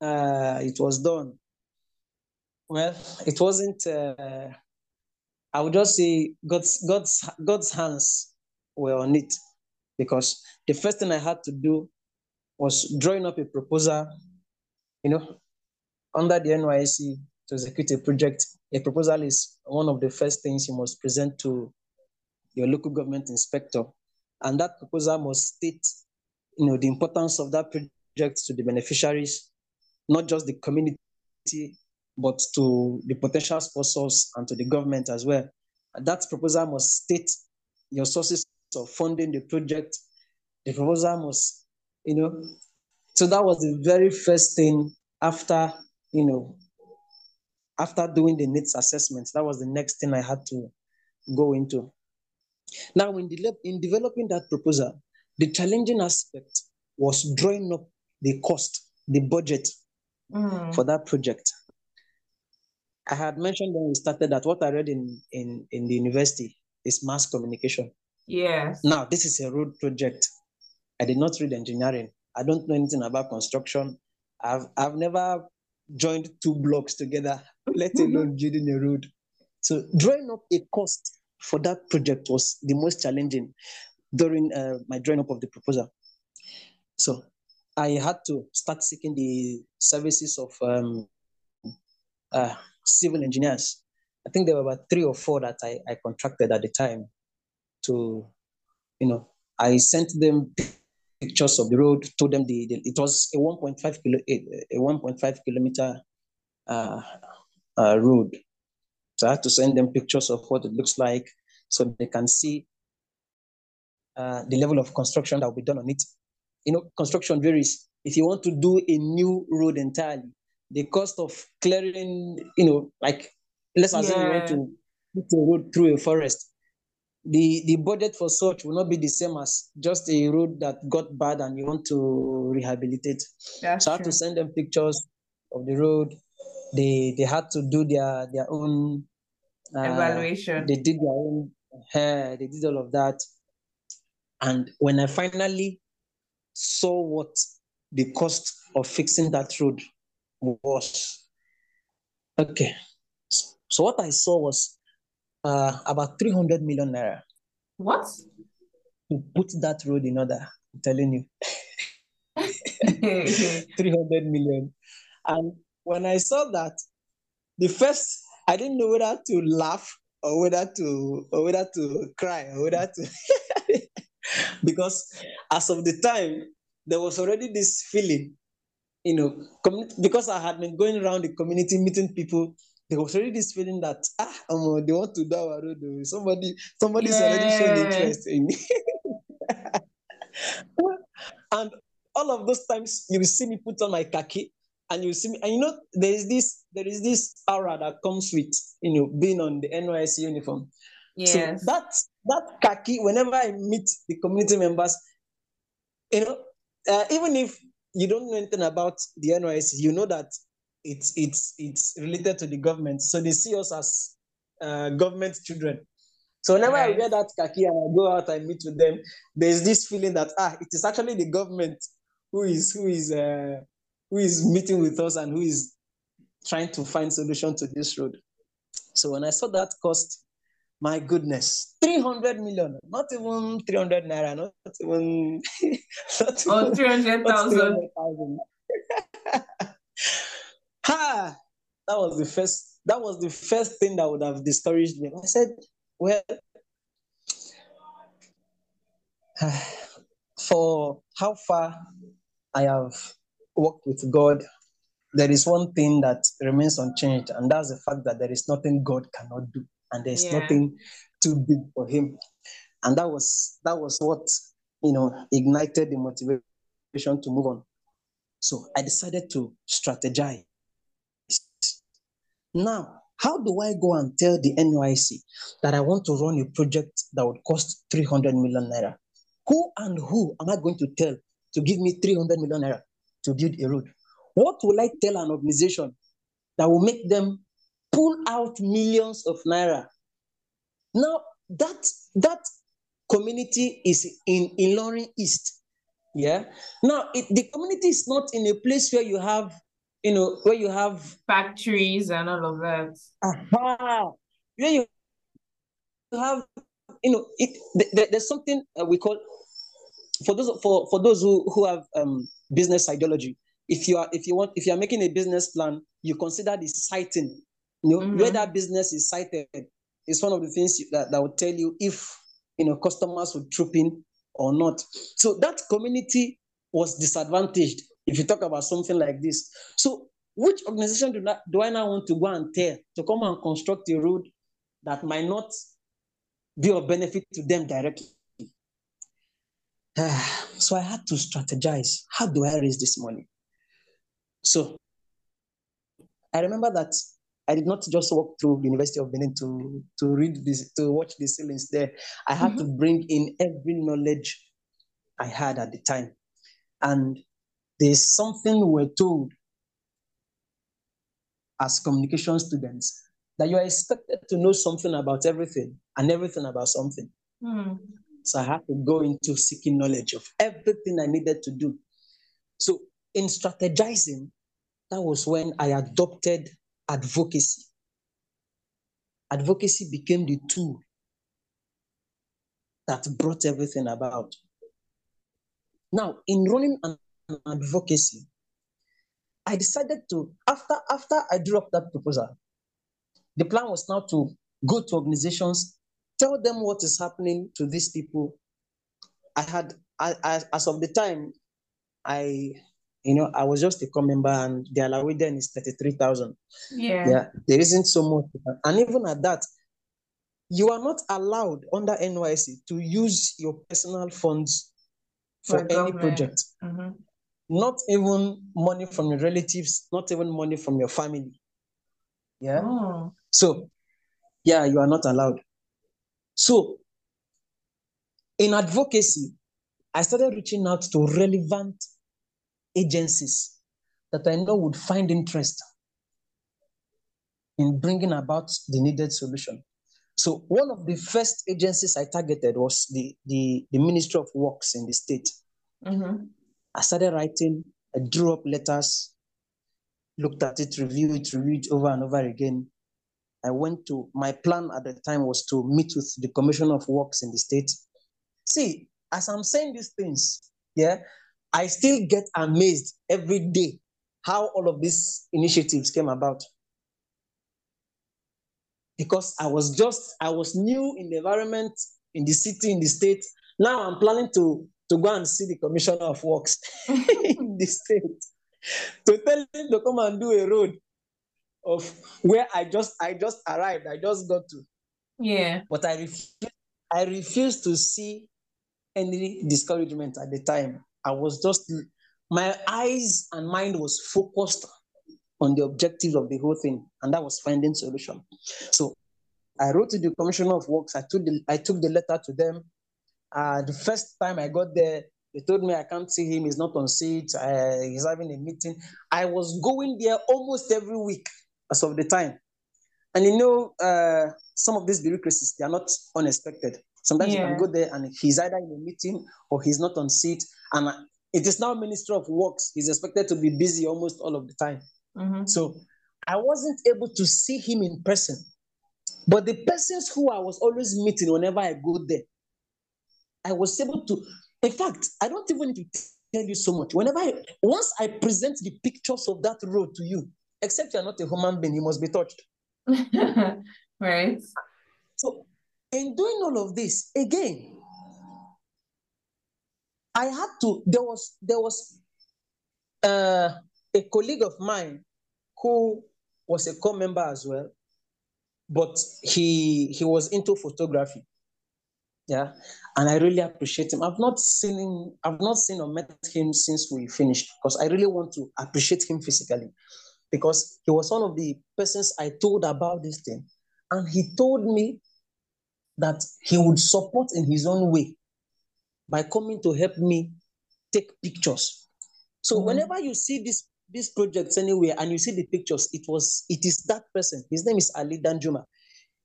uh, it was done, well, it wasn't, uh, I would just say God's, God's, God's hands were on it because the first thing I had to do was drawing up a proposal, you know, under the NYSC to execute a project. A proposal is one of the first things you must present to your local government inspector. And that proposal must state, you know, the importance of that project to the beneficiaries, not just the community, but to the potential sponsors and to the government as well. That proposal must state your sources of funding the project. The proposal must, you know, so that was the very first thing after, you know, after doing the needs assessment. That was the next thing I had to go into. Now, in, de- in developing that proposal, the challenging aspect was drawing up the cost, the budget mm. for that project. I had mentioned when we started that what I read in, in, in the university is mass communication. Yes. Now, this is a road project. I did not read engineering. I don't know anything about construction. I've, I've never joined two blocks together, let alone building a road. So drawing up a cost for that project was the most challenging during uh, my drawing up of the proposal. So I had to start seeking the services of um, uh, civil engineers. I think there were about three or four that I, I contracted at the time to, you know, I sent them pictures of the road, told them the, the it was a 1.5 kilo, a 1.5 kilometer uh, uh, road. So I had to send them pictures of what it looks like so they can see uh, the level of construction that will be done on it. You know, construction varies. If you want to do a new road entirely, the cost of clearing, you know, like let's assume yeah. you want to put a road through a forest, the the budget for such will not be the same as just a road that got bad and you want to rehabilitate. That's so I have to send them pictures of the road, they they had to do their their own uh, evaluation. They did their own hair, uh, they did all of that. And when I finally saw what the cost of fixing that road was, okay. So what I saw was uh, about 300 million naira. What? To put that road in order, I'm telling you. 300 million. And when I saw that, the first, I didn't know whether to laugh or whether to or whether to cry or whether to because as of the time there was already this feeling you know because i had been going around the community meeting people there was already this feeling that ah um, they want to do our road somebody somebody's yeah. already showing interest in me and all of those times you will see me put on my khaki and you see me, and you know, there is this, there is this aura that comes with, you know, being on the NYSC uniform. Yes. So that that khaki, whenever I meet the community members, you know, uh, even if you don't know anything about the NYSC, you know that it's it's it's related to the government. So they see us as uh, government children. So whenever right. I wear that khaki and I go out and meet with them, there's this feeling that ah, it is actually the government who is who is uh, who is meeting with us and who is trying to find solution to this road. So when I saw that cost, my goodness, 300 million, not even 300 naira, not even, not oh, 300,000. ha! That was the first, that was the first thing that would have discouraged me. I said, well, for how far I have work with God, there is one thing that remains unchanged, and that's the fact that there is nothing God cannot do, and there's yeah. nothing too big for Him. And that was that was what you know ignited the motivation to move on. So I decided to strategize. Now, how do I go and tell the NYSC that I want to run a project that would cost 300 million naira? Who and who am I going to tell to give me 300 million naira? to build a road. What will I tell an organization that will make them pull out millions of naira? Now, that, that community is in Ilorin East. Yeah. Now, it, the community is not in a place where you have, you know, where you have factories and all of that. Aha. Where you have, you know, it, th- there's something we call for those for for those who who have um, business ideology, if you are if you want if you are making a business plan, you consider the siting. You know mm-hmm. where that business is sited is one of the things that, that will tell you if you know customers would troop in or not. So that community was disadvantaged if you talk about something like this. So which organization do, not, do I now want to go and tell to come and construct a road that might not be of benefit to them directly? so I had to strategize. How do I raise this money? So I remember that I did not just walk through the University of Benin to, to read this, to watch the ceilings there. I had mm-hmm. to bring in every knowledge I had at the time. And there's something we're told as communication students that you are expected to know something about everything and everything about something. Mm. So I had to go into seeking knowledge of everything I needed to do. So in strategizing, that was when I adopted advocacy. Advocacy became the tool that brought everything about. Now, in running an advocacy, I decided to, after, after I drew up that proposal, the plan was now to go to organizations tell them what is happening to these people. I had, I, I, as of the time, I, you know, I was just a corps member and the allowance then is 33,000. Yeah. Yeah. There isn't so much. And even at that, you are not allowed under NYSC to use your personal funds for, for any project. Mm-hmm. Not even money from your relatives, not even money from your family. Yeah. Oh. So, yeah, you are not allowed. So, in advocacy, I started reaching out to relevant agencies that I know would find interest in bringing about the needed solution. So one of the first agencies I targeted was the, the, the Ministry of Works in the state. Mm-hmm. I started writing, I drew up letters, looked at it, reviewed it, reviewed it over and over again. I went to, my plan at the time was to meet with the Commissioner of Works in the state. See, as I'm saying these things, yeah, I still get amazed every day how all of these initiatives came about. Because I was just, I was new in the environment, in the city, in the state. Now I'm planning to, to go and see the Commissioner of Works in the state to tell him to come and do a road of where I just I just arrived. I just got to. Yeah. But I refuse, I refused to see any discouragement at the time. I was just my eyes and mind was focused on the objective of the whole thing, and that was finding solution. So I wrote to the Commissioner of Works. I took the I took the letter to them. Uh, the first time I got there, they told me I can't see him. He's not on seat. Uh, he's having a meeting. I was going there almost every week as of the time. And you know, uh, some of these bureaucracies, they are not unexpected. Sometimes yeah. you can go there and he's either in a meeting or he's not on seat. And it is now Minister of Works. He's expected to be busy almost all of the time. Mm-hmm. So I wasn't able to see him in person. But the persons who I was always meeting whenever I go there, I was able to. In fact, I don't even need to tell you so much. Whenever I, once I present the pictures of that road to you, except you're not a human being, you must be touched. right. So, in doing all of this, again, I had to, there was, there was uh, a colleague of mine who was a corps member as well, but he he was into photography. Yeah, and I really appreciate him. I've not seen him, I've not seen or met him since we finished because I really want to appreciate him physically because he was one of the persons I told about this thing. And he told me that he would support in his own way by coming to help me take pictures. So mm-hmm. whenever you see this these projects anywhere and you see the pictures, it was it is that person. His name is Ali Danjuma.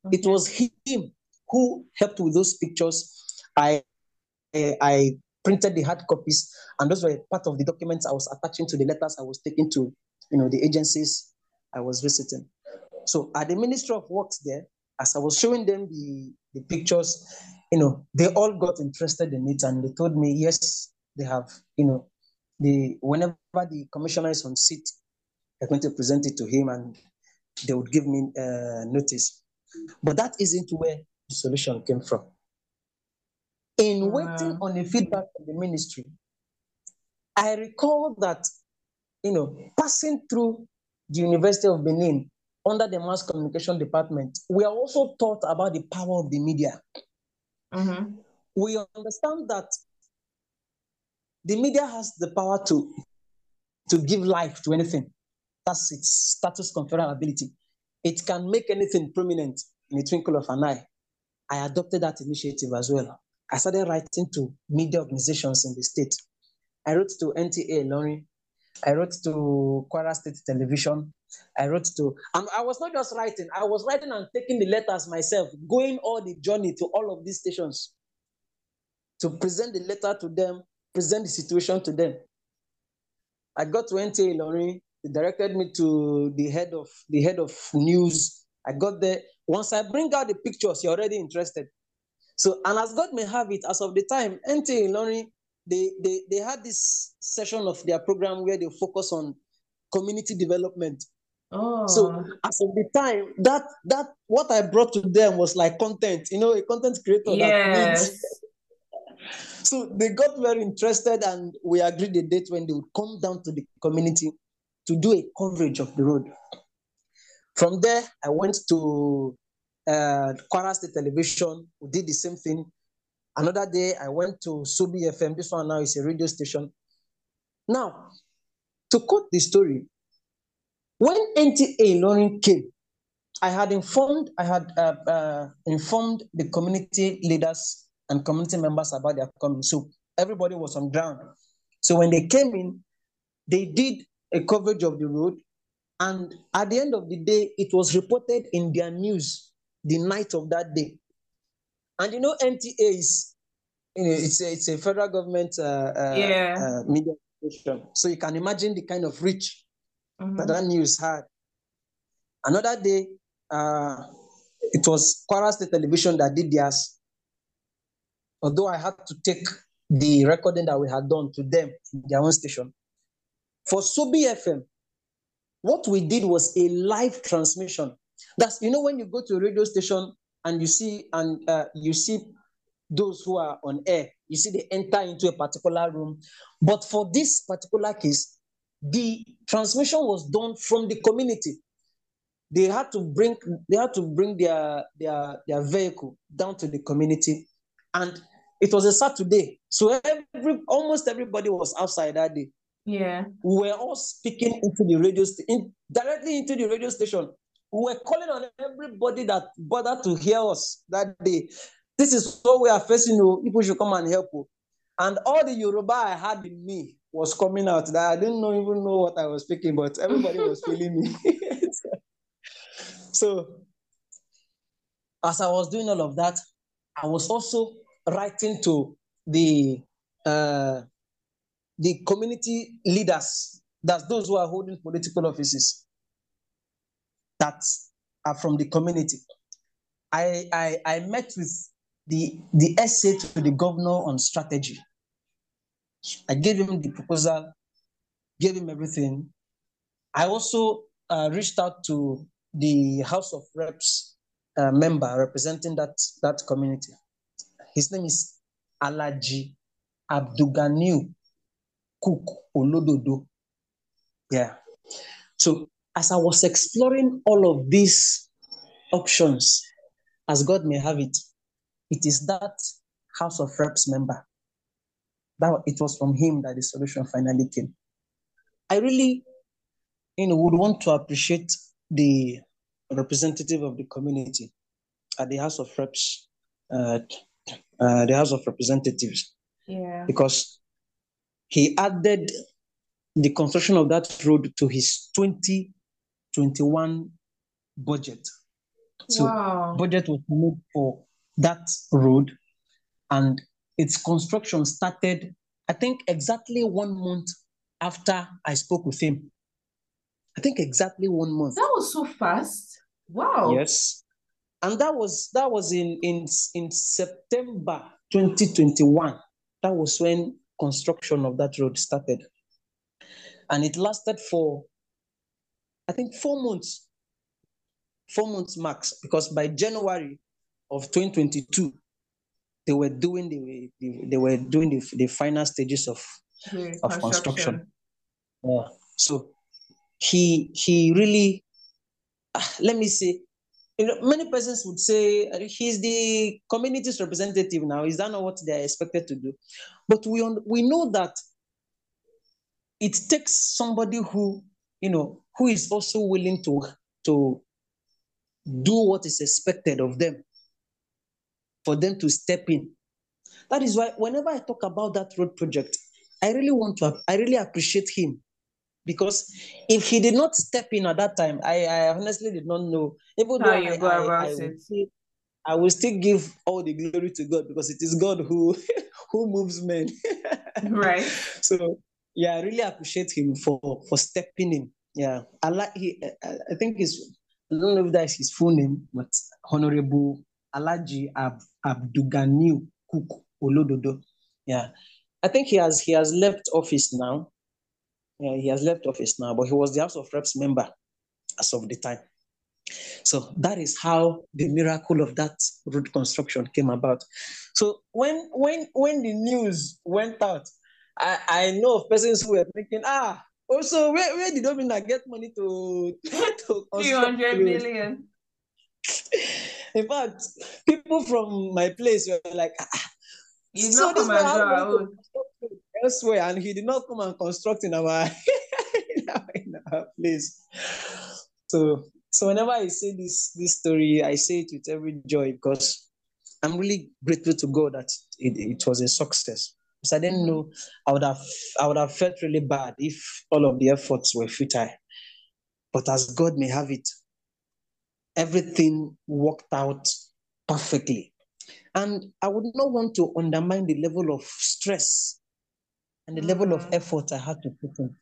Okay. It was him who helped with those pictures. I I printed the hard copies, and those were part of the documents I was attaching to the letters I was taking to you know, the agencies I was visiting. So at the Ministry of Works there, as I was showing them the, the pictures, you know, they all got interested in it and they told me, yes, they have, you know, the whenever the commissioner is on seat, they're going to present it to him and they would give me uh, notice. But that isn't where the solution came from. In waiting on the feedback from the ministry, I recall that you know, passing through the University of Benin under the mass communication department, we are also taught about the power of the media. Mm-hmm. We understand that the media has the power to, to give life to anything. That's its status conferral ability. It can make anything prominent in a twinkle of an eye. I adopted that initiative as well. I started writing to media organizations in the state. I wrote to NTA Ilorin, I wrote to Kwara State Television. I wrote to, and I was not just writing, I was writing and taking the letters myself, going all the journey to all of these stations to present the letter to them, present the situation to them. I got to NTA they directed me to the head of the head of news. I got there. Once I bring out the pictures, you're already interested. So, and as God may have it, as of the time, NTA Ilorin they, they, they had this session of their program where they focus on community development. Oh. So as of the time, that that what I brought to them was like content, you know, a content creator. Yes. so they got very interested, and we agreed a date when they would come down to the community to do a coverage of the road. From there, I went to uh, Kwara State Television. We did the same thing. Another day, I went to Sobi FM. This one now is a radio station. Now, to quote the story, when NTA Ilorin came, I had informed, I had uh, uh, informed the community leaders and community members about their coming. So everybody was on ground. So when they came in, they did a coverage of the road. And at the end of the day, it was reported in their news the night of that day. And you know, NTA is, you know, it's a, it's a federal government uh, uh, Yeah. uh, media station. So you can imagine the kind of reach Mhm. that that news had. Another day, uh, it was Kwara State Television that did theirs. Although I had to take the recording that we had done to them in their own station. For Sobi FM, what we did was a live transmission. That's you know when you go to a radio station and you see and uh, you see those who are on air, you see they enter into a particular room. But for this particular case, the transmission was done from the community. They had to bring they had to bring their their their vehicle down to the community, and it was a Saturday, so every almost everybody was outside that day. Yeah. We were all speaking into the radio in, directly into the radio station. We were calling on everybody that bothered to hear us that day. This is what we are facing. Oh, people should come and help. oh. And all the Yoruba I had in me was coming out. That I didn't know, even know what I was speaking, but everybody was feeling me. so, as I was doing all of that, I was also writing to the uh, the community leaders, that's those who are holding political offices that are from the community. I, I, I met with the, the SA to the governor on strategy. I gave him the proposal, gave him everything. I also uh, reached out to the House of Reps uh, member representing that, that community. His name is Alhaji Abdulganiyu Cook Olododo. Yeah. So as I was exploring all of these options, as God may have it, it is that House of Reps member. That it was from him that the solution finally came. I really, you know, would want to appreciate the representative of the community at the House of Reps, uh, uh, the House of Representatives, Yeah. because he added the construction of that road to his 2021 budget. So wow. budget was made for that road and its construction started, I think exactly one month after I spoke with him. I think exactly one month. that was so fast. Wow. Yes. And that was that was in in in September 2021. That was when construction of that road started. And it lasted for I think 4 months. 4 months max because by January of 2022 they were doing the they, they were doing the, the final stages of The of construction. Yeah. So he he really ah, let me say you know many persons would say he's the community's representative now is that not what they are expected to do but we un- we know that it takes somebody who you know who is also willing to to do what is expected of them for them to step in that is why whenever i talk about that road project i really want to i really appreciate him because if he did not step in at that time, I, I honestly did not know. Even How though you I, go about I, will it. still, I will still give all the glory to God because it is God who who moves men. Right. So yeah, I really appreciate him for for stepping in. Yeah, I like he. I, I think his. I don't know if that is his full name, but Honorable Alhaji Ab, Abdulganiyu Cook Olododo. Yeah, I think he has he has left office now. Yeah, he has left office now, but he was the House of Reps member as of the time. So that is how the miracle of that road construction came about. So when when when the news went out, I, I know of persons who were thinking, ah, also where, where did Domina get money to, to construct hundred road? million. In fact, people from my place were like, ah, He's so not man and had do our money to own. construct road elsewhere, and he did not come and construct in our in our, in our place. So so whenever I say this this story, I say it with every joy because I'm really grateful to God that it, it was a success. Because I didn't know I would have I would have felt really bad if all of the efforts were futile. but as God may have it, everything worked out perfectly. And I would not want to undermine the level of stress and the mm. level of mm. effort I had to put in.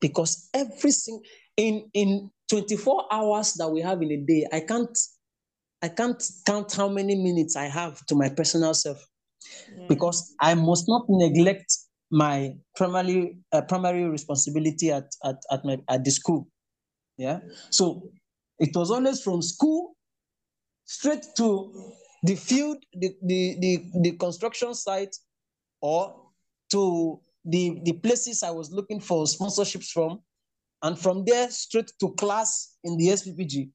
Because everything in in 24 hours that we have in a day, I can't I can't count how many minutes I have to my personal self. Yeah. Because I must not neglect my primary uh, primary responsibility at, at, at my at the school. Yeah. So it was always from school straight to the field, the, the, the, the construction site, or to the, the places I was looking for sponsorships from, and from there straight to class in the SPPG.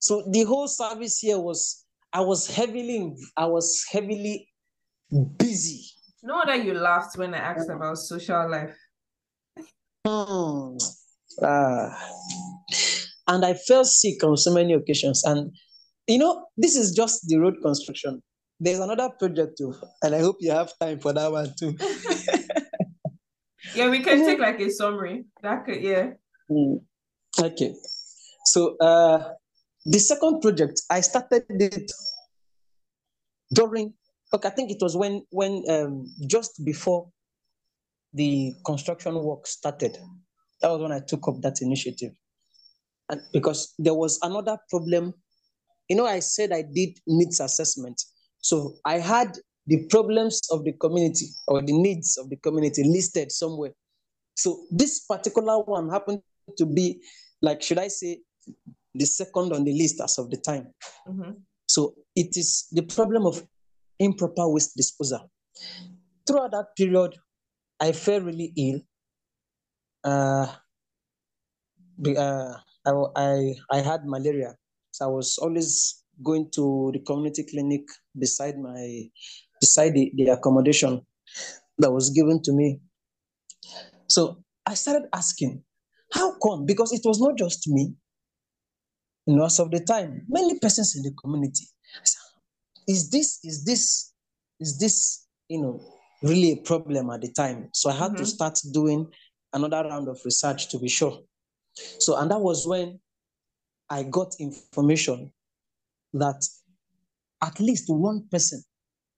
So the whole service here was I was heavily I was heavily busy. No that you laughed when I asked about social life. Hmm. Uh, and I fell sick on so many occasions. And you know, this is just the road construction. There's another project too, and I hope you have time for that one too. yeah, we can take like a summary. That could, yeah. Mm. Okay. So uh the second project, I started it during okay, I think it was when when um just before the construction work started. That was when I took up that initiative. And because there was another problem you know, I said I did needs assessment. So I had the problems of the community or the needs of the community listed somewhere. So this particular one happened to be, like, should I say, the second on the list as of the time. Mm-hmm. So it is the problem of improper waste disposal. Throughout that period, I felt really ill. Uh, uh, I, I, I had malaria. So I was always going to the community clinic beside my beside the, the accommodation that was given to me. So I started asking, how come? Because it was not just me. You know, as of the time, many persons in the community. Said, is this, is this, is this, you know, really a problem at the time? So I had mm-hmm. to start doing another round of research to be sure. So, and that was when I got information that at least one person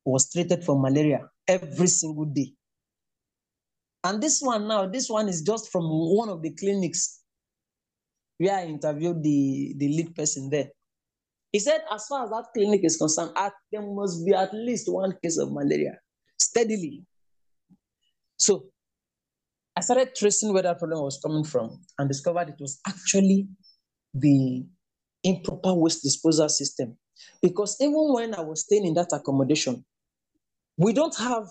was treated for malaria every single day. And this one now, this one is just from one of the clinics where I interviewed the, the lead person there. He said, as far as that clinic is concerned, there must be at least one case of malaria steadily. So I started tracing where that problem was coming from and discovered it was actually the improper waste disposal system. Because even when I was staying in that accommodation, we don't have,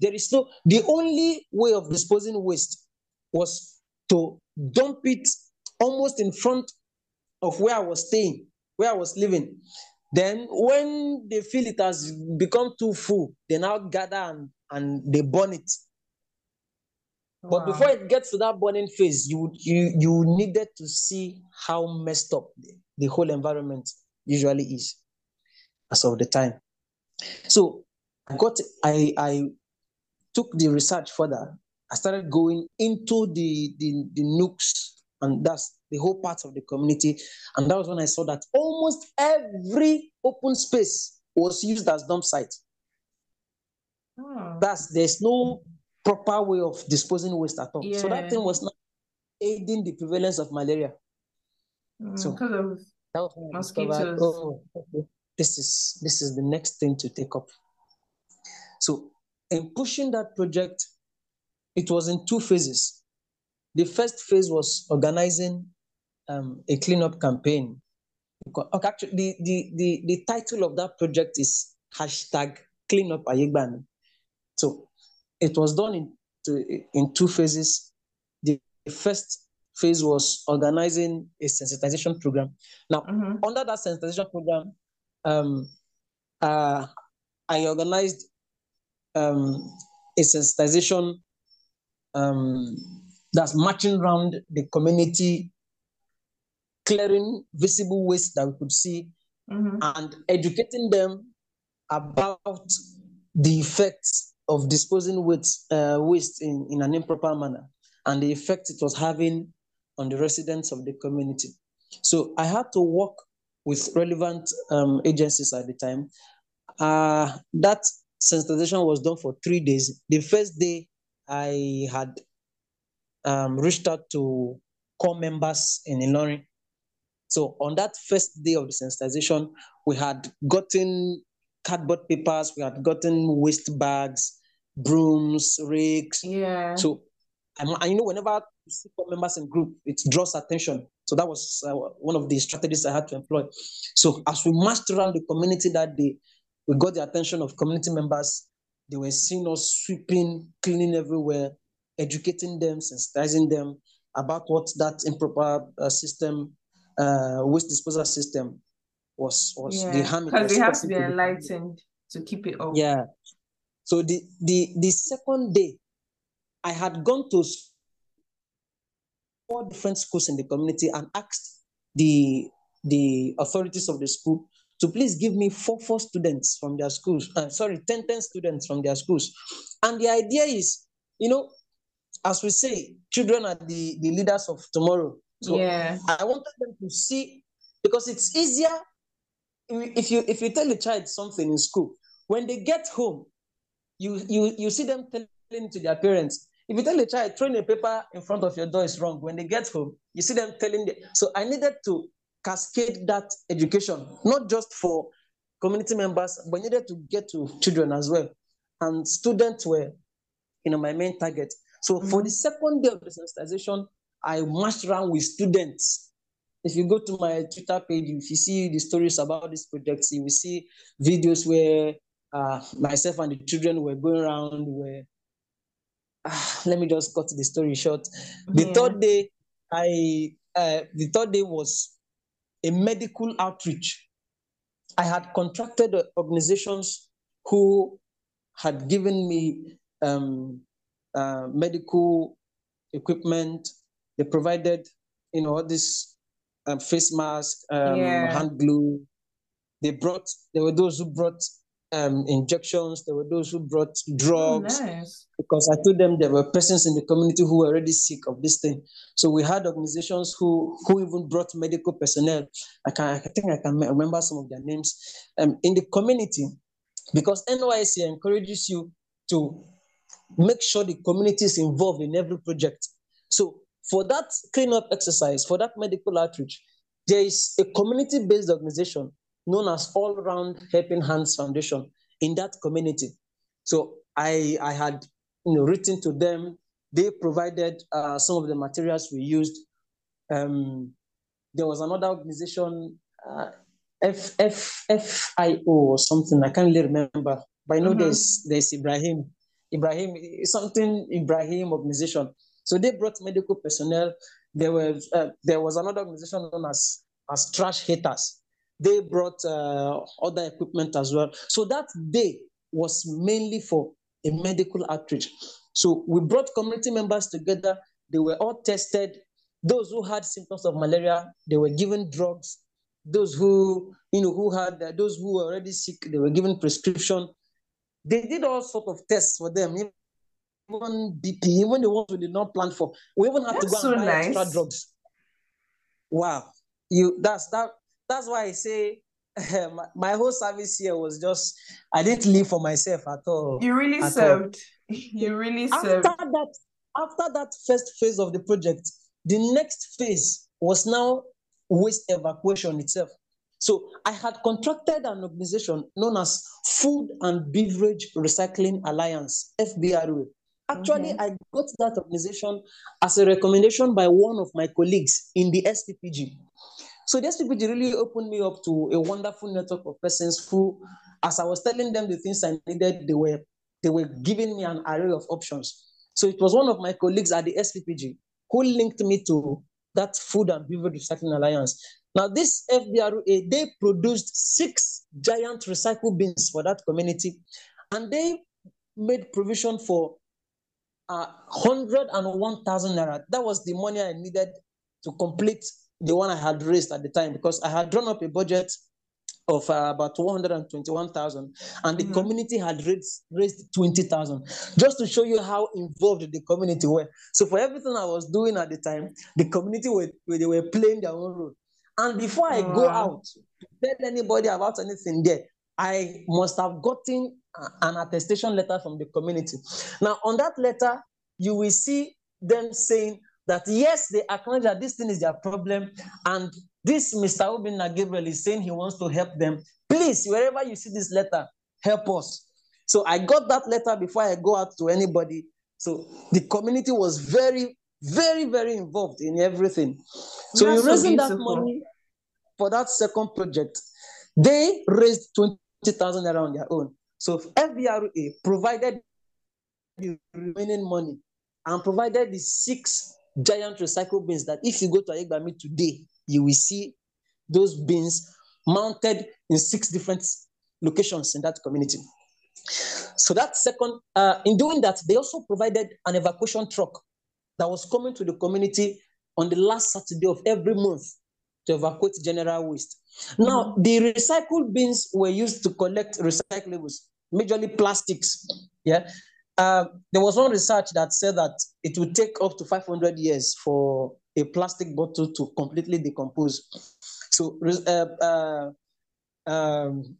there is no, the only way of disposing waste was to dump it almost in front of where I was staying, where I was living. Then when they feel it has become too full, they now gather and, and they burn it. But wow. before it gets to that burning phase, you you you needed to see how messed up the, the whole environment usually is as of the time. So I got I I took the research further. I started going into the the, the nooks and that's the whole part of the community. And that was when I saw that almost every open space was used as dump site. Oh. That's there's no proper way of disposing waste at all. Yeah. So that thing was not aiding the prevalence of malaria. Mm, so because of mosquitoes. Oh, okay. This is this is the next thing to take up. So in pushing that project, it was in two phases. The first phase was organizing um, a cleanup campaign. Okay, actually, the, the, the, the title of that project is hashtag cleanup Ayigban. So it was done in, to, in two phases. The first phase was organizing a sensitization program. Now, mm-hmm. under that sensitization program, um, uh, I organized um, a sensitization um, that's marching around the community, clearing visible waste that we could see, mm-hmm. and educating them about the effects of disposing waste, uh, waste in, in an improper manner and the effect it was having on the residents of the community. So I had to work with relevant um, agencies at the time. Uh, that sensitization was done for three days. The first day, I had um, reached out to corps members in Ilorin. So on that first day of the sensitization, we had gotten cardboard papers, we had gotten waste bags, brooms, rakes. Yeah. So, and, and you know, whenever you see members in group, it draws attention. So that was uh, one of the strategies I had to employ. So as we marched around the community that day, we got the attention of community members. They were seeing us sweeping, cleaning everywhere, educating them, sensitizing them about what that improper uh, system, uh, waste disposal system was was yeah. the harm. Because they have to be enlightened to keep it up. Yeah. So the the the second day, I had gone to four different schools in the community and asked the the authorities of the school to please give me four four students from their schools. Uh, sorry, 10, 10 students from their schools. And the idea is, you know, as we say, children are the, the leaders of tomorrow. So yeah. I wanted them to see because it's easier if you if you tell a child something in school, when they get home, you you you see them telling to their parents. If you tell a child throwing a paper in front of your door is wrong, when they get home, you see them telling them. So I needed to cascade that education, not just for community members, but needed to get to children as well. And students were, you know, my main target. So mm-hmm. for the second day of the sensitization, I marched around with students. If you go to my Twitter page, if you see the stories about this project, you will see videos where uh, myself and the children were going around. Where uh, let me just cut the story short. The yeah. third day, I uh, the third day was a medical outreach. I had contracted organizations who had given me um, uh, medical equipment. They provided, you know, all this um, face mask, um, yeah. hand glue. They brought. There were those who brought um, injections. There were those who brought drugs. Oh, nice. Because I told them there were persons in the community who were already sick of this thing. So we had organizations who who even brought medical personnel. I can I think I can remember some of their names um, in the community, because NYSC encourages you to make sure the community is involved in every project. So for that cleanup exercise, for that medical outreach, there is a community-based organization known as All Round Helping Hands Foundation in that community. So I, I had you know, written to them. They provided uh, some of the materials we used. Um, there was another organization, uh, F, F, FIO or something, I can't really remember. But I know mm-hmm. there's, there's Ibrahim. Ibrahim, something Ibrahim organization. So they brought medical personnel. There was uh, there was another organization known as as trash haters. They brought uh, other equipment as well. So that day was mainly for a medical outreach. So we brought community members together. They were all tested. Those who had symptoms of malaria, they were given drugs. Those who, you know, who had uh, those who were already sick, they were given prescription. They did all sort of tests for them, even BP, even the ones we did not plan for. We even had that's to go and so buy nice. extra drugs. Wow, you that's that that's why I say my, whole service here was just I didn't live for myself at all. You really served. All. You really after served. That, after that first phase of the project, the next phase was now waste evacuation itself. So I had contracted an organization known as Food and Beverage Recycling Alliance, FBRA. Actually, mm-hmm. I got that organization as a recommendation by one of my colleagues in the SPPG. So the SPPG really opened me up to a wonderful network of persons who, as I was telling them the things I needed, they were they were giving me an array of options. So it was one of my colleagues at the SPPG who linked me to that Food and Beverage Recycling Alliance. Now, this FBRA, they produced six giant recycle bins for that community, and they made provision for uh, 101,000 naira. That was the money I needed to complete the one I had raised at the time because I had drawn up a budget of uh, about 121,000 and the mm-hmm. community had raised, raised 20,000 just to show you how involved the community were. So for everything I was doing at the time, the community were, they were playing their own role. And before I go out to tell anybody about anything there, I must have gotten an attestation letter from the community. Now, on that letter, you will see them saying that yes, they acknowledge that this thing is their problem, and this Mr. Obinna Gabriel is saying he wants to help them. Please, wherever you see this letter, help us. So I got that letter before I go out to anybody. So the community was very, very, very involved in everything. So That's raising so that money for that second project, they raised 20,000 naira on their own. So FBRA provided the remaining money and provided the six giant recycle bins that if you go to Ayegbami today, you will see those bins mounted in six different locations in that community. So that second, uh, in doing that, they also provided an evacuation truck that was coming to the community on the last Saturday of every month to evacuate general waste. Now, the recycled bins were used to collect recyclables, majorly plastics. Yeah. Uh, there was one research that said that it would take up to 500 years for a plastic bottle to completely decompose. So, uh, uh, um,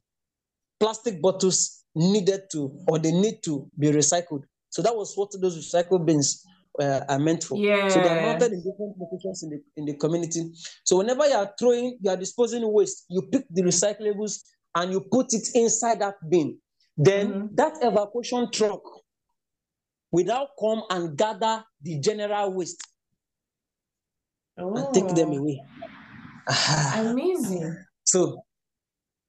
plastic bottles needed to, or they need to be recycled. So that was what those recycle bins uh, are meant for. Yeah. So they're mounted in different locations in the in the community. So whenever you are throwing, you are disposing waste, you pick the recyclables and you put it inside that bin. Then mm-hmm. that evacuation truck will now come and gather the general waste oh. and take them oh. away. Amazing. So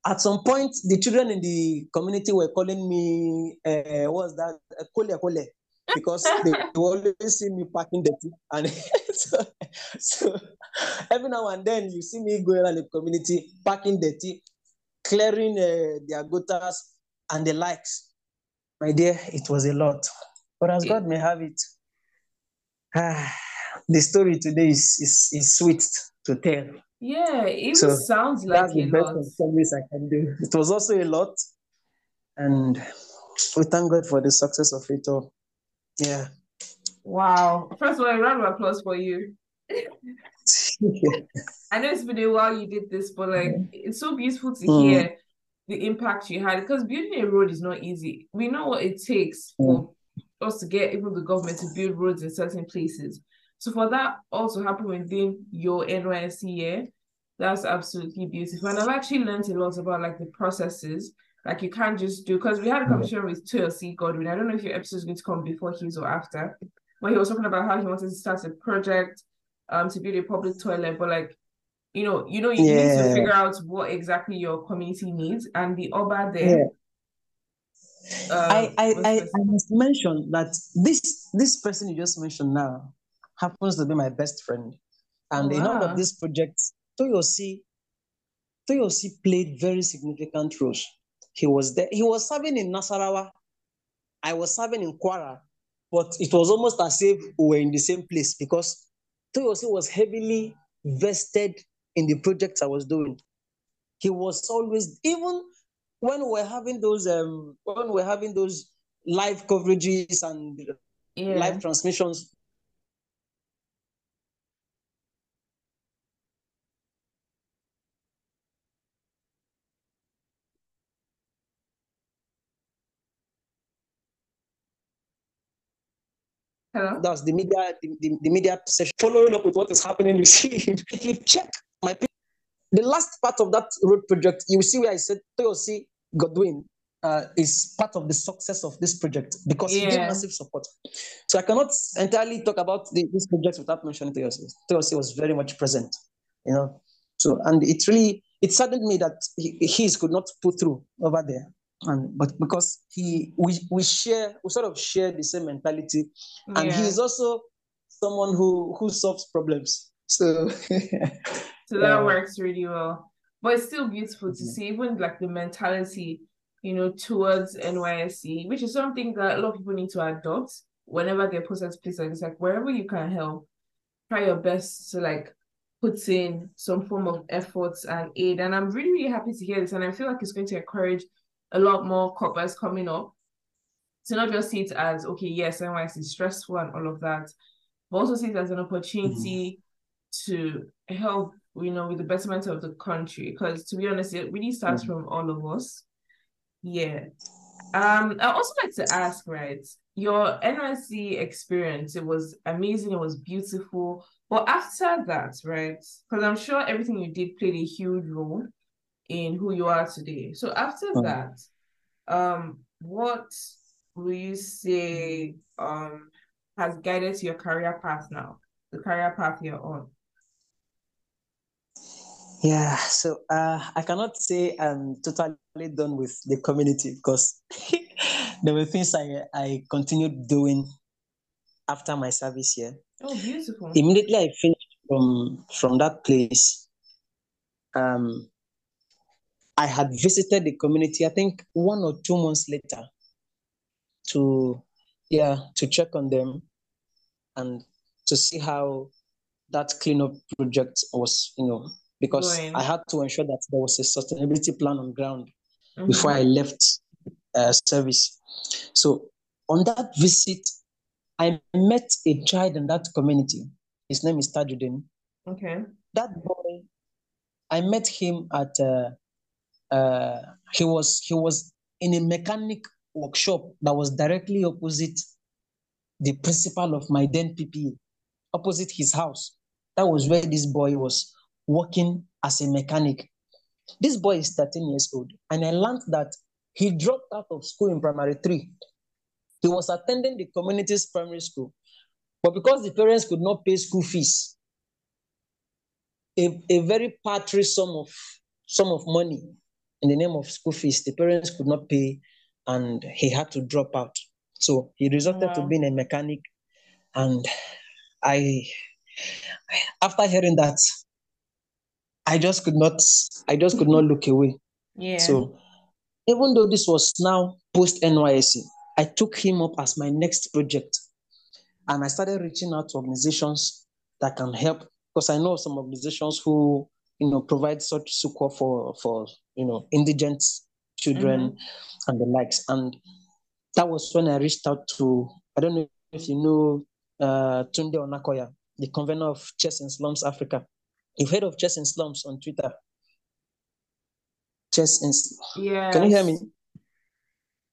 at some point, the children in the community were calling me, uh, what's that? Uh, kole kole because they always see me packing dirty. And so, so every now and then you see me going around the community packing dirty, clearing uh, their gutters and the likes. My dear, it was a lot. But as God may have it, ah, the story today is, is, is sweet to tell. Yeah, it so sounds like best lot. service I can do. It was also a lot, and we thank God for the success of it all. Yeah. Wow. First of all, a round of applause for you. I know it's been a while you did this, but like it's so beautiful to mm. hear the impact you had because building a road is not easy. We know what it takes mm. for us to get even the government to build roads in certain places. So for that also happen within your NYSC year, that's absolutely beautiful. And I've actually learned a lot about like the processes like you can't just do because we had a conversation with Toyosi Godwin. I don't know if your episode is going to come before his or after, but he was talking about how he wanted to start a project um to build a public toilet, but like you know, you know, you yeah. need to figure out what exactly your community needs and the Oba there. Yeah. Uh, I, I, I, I must mention that this this person you just mentioned now happens to be my best friend. And wow. in all of these projects, Toyosi Toyosi played very significant roles. He was there. He was serving in Nasarawa. I was serving in Kwara, but it was almost as if we were in the same place because Toyosi was heavily vested in the projects I was doing. He was always, even when we're having those, um, when we're having those live coverages and yeah. live transmissions, Hello? That's the media, the, the, the, media session. Following up with what is happening, you see, if you check my the last part of that road project, you see where I said Toyosi Godwin uh, is part of the success of this project because yeah. he gave massive support. So I cannot entirely talk about the, this project without mentioning Toyosi. Toyosi was very much present, you know. So and it really it saddened me that he, his could not put through over there and but because he we we share we sort of share the same mentality and yeah. he is also someone who who solves problems so so that works really well but it's still beautiful to mm-hmm. see even like the mentality you know towards nysc which is something that a lot of people need to adopt whenever they're place like it's like wherever you can help try your best to like put in some form of efforts and aid. And I'm really, really happy to hear this. And I feel like it's going to encourage a lot more corporates coming up to not just see it as, okay, yes, NYSC is stressful and all of that, but also see it as an opportunity mm-hmm. to help, you know, with the betterment of the country. Because to be honest, it really starts mm-hmm. from all of us. Yeah. Um, I also like to ask, right? Your NYSC experience, it was amazing, it was beautiful. But after that, right? Because I'm sure everything you did played a huge role in who you are today. So after mm-hmm. that, um, what will you say um has guided your career path now? The career path you're on? Yeah, so uh, I cannot say I'm totally done with the community because there were things I, I continued doing after my service here. Oh, beautiful. Immediately I finished from from that place, um, I had visited the community, I think one or two months later, to yeah, to check on them and to see how that cleanup project was, you know, because Going. I had to ensure that there was a sustainability plan on ground mm-hmm. before I left uh, service. So on that visit, I met a child in that community. His name is Tajuddin. Okay. That boy, I met him at. Uh, uh, he was he was in a mechanic workshop that was directly opposite the principal of my then PPA, opposite his house. That was where this boy was working as a mechanic. This boy is 13 years old, and I learned that he dropped out of school in primary three. He was attending the community's primary school, but because the parents could not pay school fees, a, a very paltry sum of sum of money in the name of school fees, the parents could not pay, and he had to drop out. So he resorted wow. to being a mechanic, and I, after hearing that, I just could not, I just could not look away. Yeah. So even though this was now post NYSC, I took him up as my next project. And I started reaching out to organizations that can help because I know some organizations who you know provide such support for for you know indigent children mm-hmm. and the likes. And that was when I reached out to I don't know if you know uh, Tunde Onakoya, the convener of Chess in Slums Africa. You've heard of Chess in Slums on Twitter. Chess in Yeah. Can you hear me?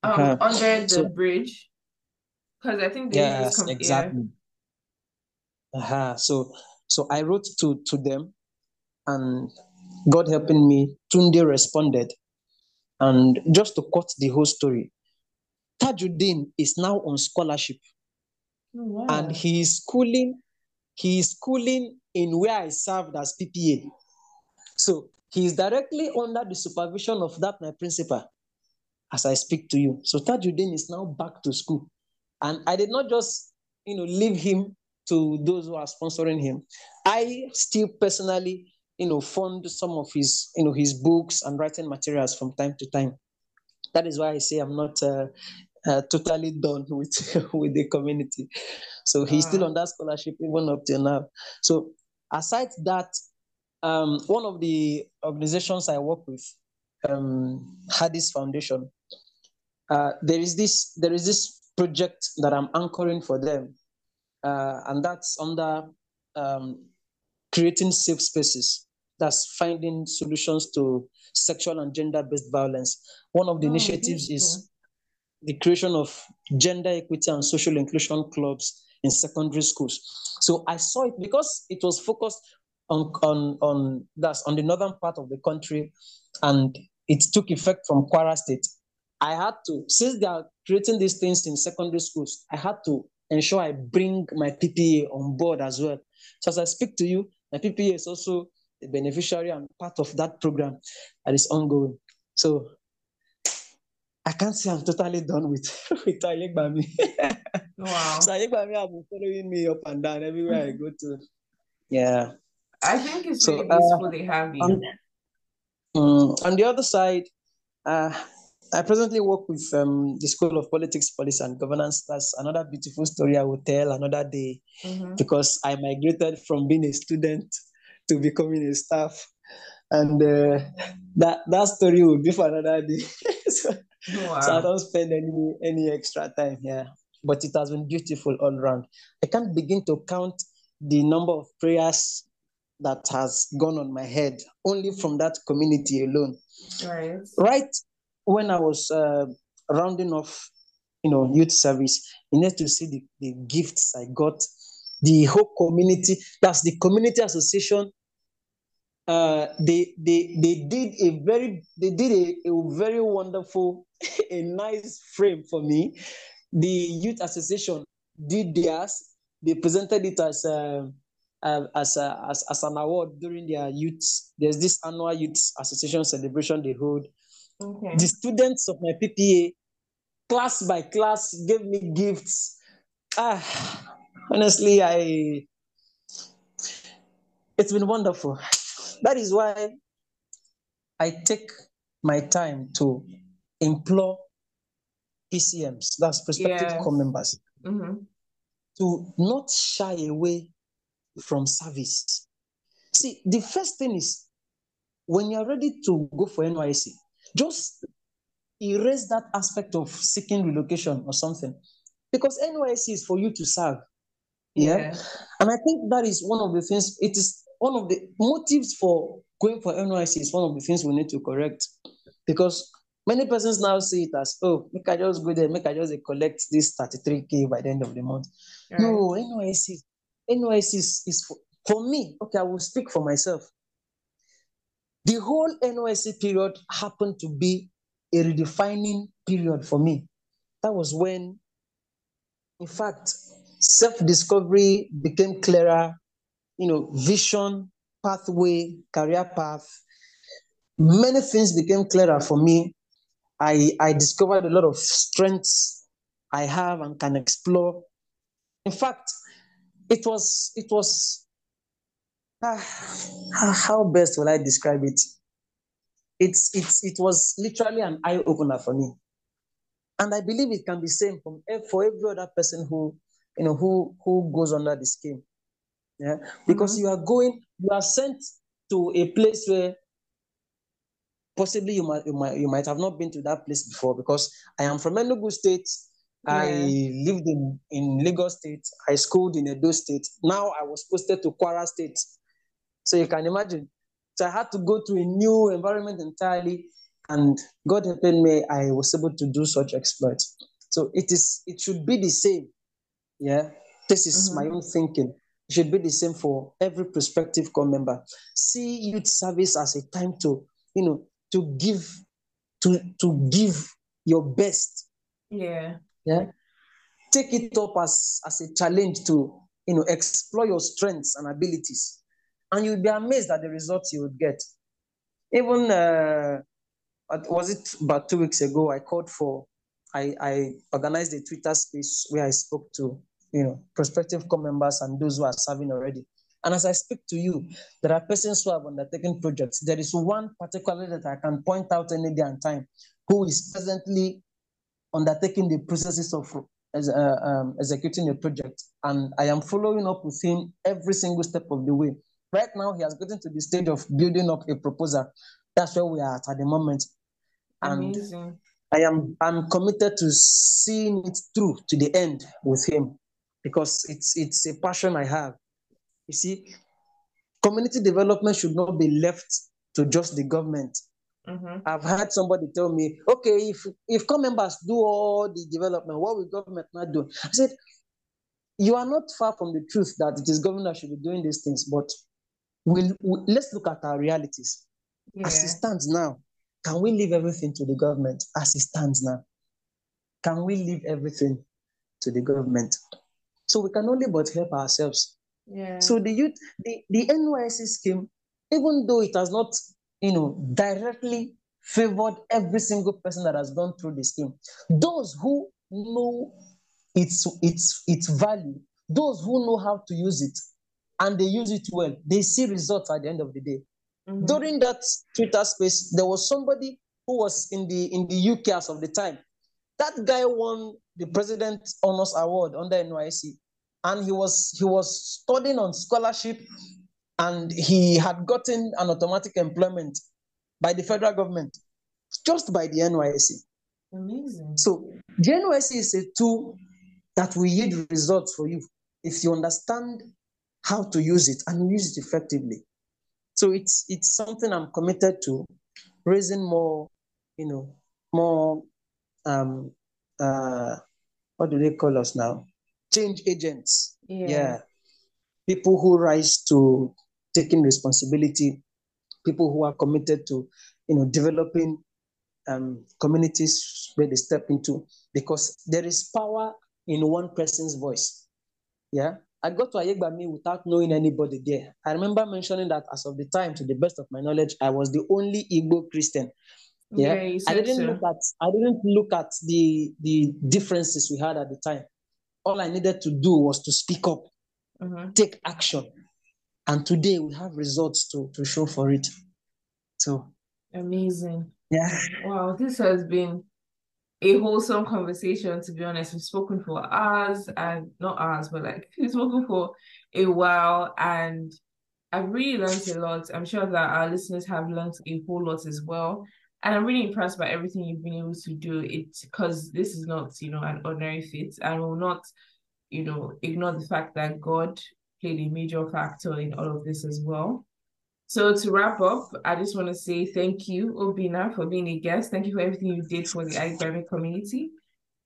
Um, uh-huh. under the so, bridge, because I think they yes, come, exactly. Yeah. Uh-huh. So, so I wrote to to them, and God helping me, Tunde responded, and just to cut the whole story, Tajuddin is now on scholarship, oh, wow. and he is schooling. He is schooling in where I served as PPA. So he is directly under the supervision of that my principal as I speak to you. So Tajuddin is now back to school. And I did not just, you know, leave him to those who are sponsoring him. I still personally, you know, fund some of his, you know, his books and writing materials from time to time. That is why I say I'm not uh, uh, totally done with with the community. So he's still on that scholarship even up till now. So aside that, um, one of the organizations I work with, um, Hadis Foundation, uh, there is this there is this project that I'm anchoring for them, uh, and that's under um, creating safe spaces. That's finding solutions to sexual and gender-based violence. One of the oh, initiatives beautiful. is the creation of gender equity and social inclusion clubs in secondary schools. So I saw it because it was focused on on on that's on the northern part of the country, and it took effect from Kwara State. I had to, since they are creating these things in secondary schools, I had to ensure I bring my PPA on board as well. So as I speak to you, my PPA is also a beneficiary and part of that program that is ongoing. So I can't say I'm totally done with with Ayegbami. wow. So Ayegbami have been following me up and down everywhere I go to. Yeah. I think it's so, really useful uh, they have you. On, um, on the other side, uh, I presently work with um, the School of Politics, Policy and Governance. That's another beautiful story I will tell another day mm-hmm. because I migrated from being a student to becoming a staff. And uh, that that story will be for another day. so, wow. so I don't spend any any extra time here. But it has been beautiful all around. I can't begin to count the number of prayers that has gone on my head only from that community alone. Right. Right when I was uh, rounding off, you know, youth service, you need to see the, the gifts I got, the whole community. That's the community association. Uh, they they they did a very they did a, a very wonderful, a nice frame for me. The youth association did theirs. They presented it as a uh, as, a, as, as an award during their youth. There's this annual youth association celebration they hold. Okay. The students of my PPA, class by class, gave me gifts. Ah, honestly, I it's been wonderful. That is why I take my time to implore PCMs, that's prospective yes. corps members, mm-hmm. to not shy away from service. See, the first thing is when you're ready to go for NYC, just erase that aspect of seeking relocation or something. Because NYC is for you to serve. Yeah? yeah. And I think that is one of the things, it is one of the motives for going for NYSC is one of the things we need to correct. Because many persons now see it as, oh, make I just go there, make I just collect this 33K by the end of the month. Right. No, NYSC NYSC is, is for, for me, okay, I will speak for myself. The whole NYSC period happened to be a redefining period for me. That was when, in fact, self-discovery became clearer, you know, vision, pathway, career path. Many things became clearer for me. I, I discovered a lot of strengths I have and can explore. In fact, it was it was uh, how best will I describe it? It's it's it was literally an eye opener for me, and I believe it can be same for every other person who you know who who goes under the scheme. Yeah, because mm-hmm. you are going, you are sent to a place where possibly you might, you might you might have not been to that place before because I am from Enugu State I lived in, in Lagos State. I schooled in Edo State. Now I was posted to Kwara State. So you can imagine. So I had to go to a new environment entirely. And God helping me, I was able to do such exploits. So it is it should be the same. Yeah. This is mm-hmm. my own thinking. It should be the same for every prospective corps member. See youth service as a time to, you know, to give, to to give your best. Yeah yeah take it up as as a challenge to you know explore your strengths and abilities and you'll be amazed at the results you would get even uh was it about two weeks ago i called for i i organized a twitter space where i spoke to you know prospective corps members and those who are serving already and as i speak to you there are persons who have undertaken projects there is one particularly that i can point out any day and time who is presently undertaking the processes of uh, um, executing a project. And I am following up with him every single step of the way. Right now, he has gotten to the stage of building up a proposal. That's where we are at, at the moment. And Amazing. I am I'm committed to seeing it through to the end with him because it's it's a passion I have. You see, community development should not be left to just the government. Mm-hmm. I've had somebody tell me, okay, if if members do all the development, what will government not do? I said, you are not far from the truth that it is government that should be doing these things, but we'll, we, will let us look at our realities. Yeah. As it stands now, can we leave everything to the government as it stands now? Can we leave everything to the government? So we can only but help ourselves. Yeah. So the youth, the, the NYSC scheme, even though it has not you know, directly favored every single person that has gone through the scheme. Those who know its its its value, those who know how to use it, and they use it well, they see results at the end of the day. Mm-hmm. During that Twitter space, there was somebody who was in the in the UK as of the time. That guy won the President Honors Award under NYC, and he was he was studying on scholarship and he had gotten an automatic employment by the federal government just by the NYC. Amazing. So the NYSC is a tool that will yield results for you if you understand how to use it and use it effectively. So it's it's something I'm committed to, raising more, you know, more um uh what do they call us now? Change agents. Yeah. yeah. People who rise to taking responsibility, people who are committed to, you know, developing um, communities where they step into, because there is power in one person's voice. Yeah. I got to Ayegbami without knowing anybody there. I remember mentioning that as of the time, to the best of my knowledge, I was the only Igbo Christian. Yeah, Yeah, I didn't so. look at I didn't look at the the differences we had at the time. All I needed to do was to speak up, Mhm. take action, and today we have results to to show for it. So Amazing. yeah, Wow, this has been a wholesome conversation, to be honest. We've spoken for hours and not hours, but like we've spoken for a while and I've really learned a lot. I'm sure that our listeners have learned a whole lot as well. And I'm really impressed by everything you've been able to do. It because this is not, you know, an ordinary feat and will not, you know, ignore the fact that God played a major factor in all of this as well. So to wrap up, I just want to say thank you, Obinna, for being a guest. Thank you for everything you did for the Ayegbami community.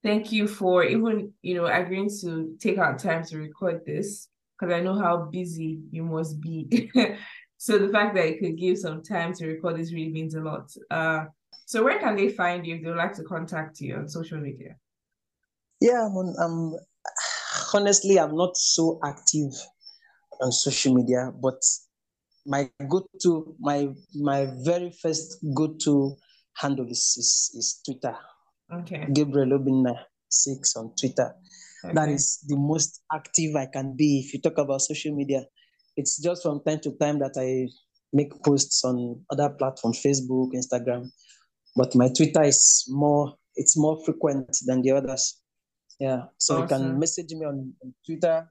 Thank you for even, you know, agreeing to take out time to record this because I know how busy you must be. so the fact that you could give some time to record this really means a lot. Uh, so where can they find you if they would like to contact you on social media? yeah. I'm, on, I'm honestly I'm not so active on social media, but my go-to my my very first go-to handle is is, is Twitter. Okay. Gabriel Obinna six on Twitter. That Okay. is the most active I can be. If you talk about social media, it's just from time to time that I make posts on other platforms, Facebook, Instagram. But my Twitter is more, it's more frequent than the others. Yeah. So you can message me on, on Twitter.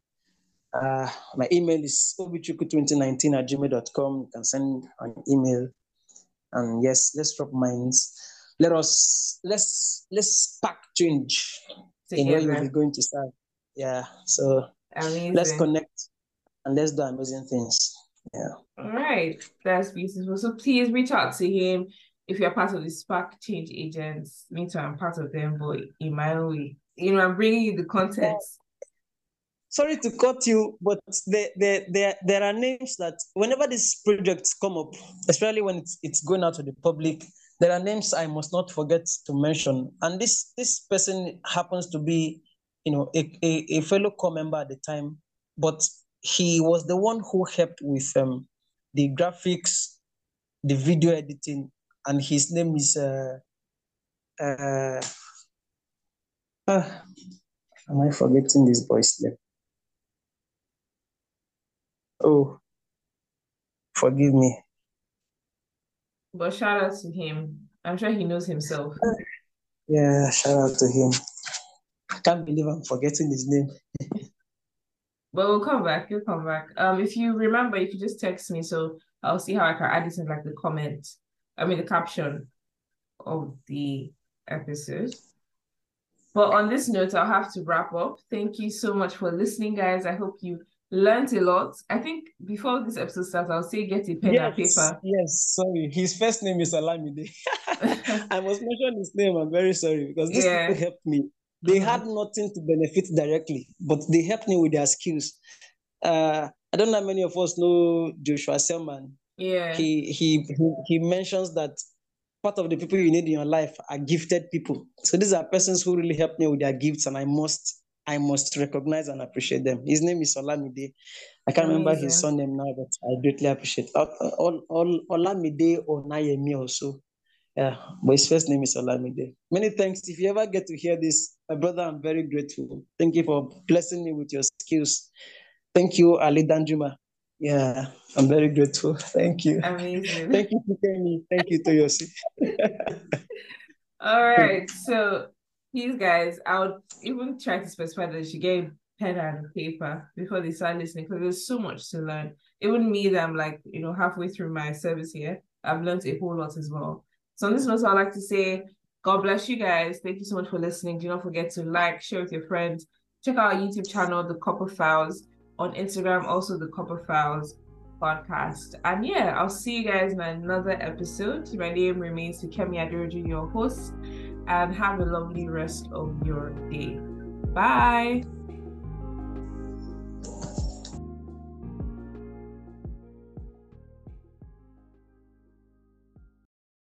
Uh, my email is obichuku2019 at gmail.com. You can send an email. And yes, let's drop minds. Let us let's let's pack change in where you'll be going to start. Yeah. So let's connect and let's do amazing things. Yeah. All right, that's beautiful. So please reach out to him if you're part of the Spark Change Agents. Me too, I'm part of them, but in my own way. You know, I'm bringing you the content. Sorry to cut you, but there, there, there, there are names that whenever these projects come up, especially when it's, it's going out to the public, there are names I must not forget to mention. And this this person happens to be, you know, a, a, a fellow co-member at the time, but he was the one who helped with um, the graphics, the video editing, and his name is uh, uh, ah, am I forgetting this boy's name? Oh, forgive me. But shout out to him. I'm sure he knows himself. Yeah, shout out to him. I can't believe I'm forgetting his name. But we'll come back. You'll come back. Um, if you remember, you could just text me so I'll see how I can add it in like the comment. I mean the caption of the episode. But on this note, I'll have to wrap up. Thank you so much for listening, guys. I hope you learned a lot. I think before this episode starts, I'll say get a pen and paper. yes, sorry. His first name is Olamide. I must mention his name. I'm very sorry because this Yeah. helped me. They Mhm. had nothing to benefit directly, but they helped me with their skills. Uh, I don't know how many of us know Joshua Selman. Yeah. He, he he he mentions that part of the people you need in your life are gifted people. So these are persons who really helped me with their gifts, and I must I must recognize and appreciate them. His name is Olamide. I can't remember his surname now, but I greatly appreciate Ol- Ol- Ol- Olamide Onayemi also. Yeah, but his first name is Olamide. Many thanks. If you ever get to hear this, my brother, I'm very grateful. Thank you for blessing me with your skills. Thank you, Ali Danjuma. Yeah, I'm very grateful. Thank you. Amazing. Thank you, Fikemi. Thank you, Toyosi. All right. So these guys, I would even try to specify that she gave pen and paper before they start listening because there's so much to learn. Even me, that I'm like, you know, halfway through my service here, I've learned a whole lot as well. So on this note, I'd like to say, God bless you guys. Thank you so much for listening. Do not forget to like, share with your friends. Check out our YouTube channel, The Corper Files, on Instagram, also The Corper Files podcast. And yeah, I'll see you guys in another episode. My name remains Kemi Aderoju, your host, and have a lovely rest of your day. Bye.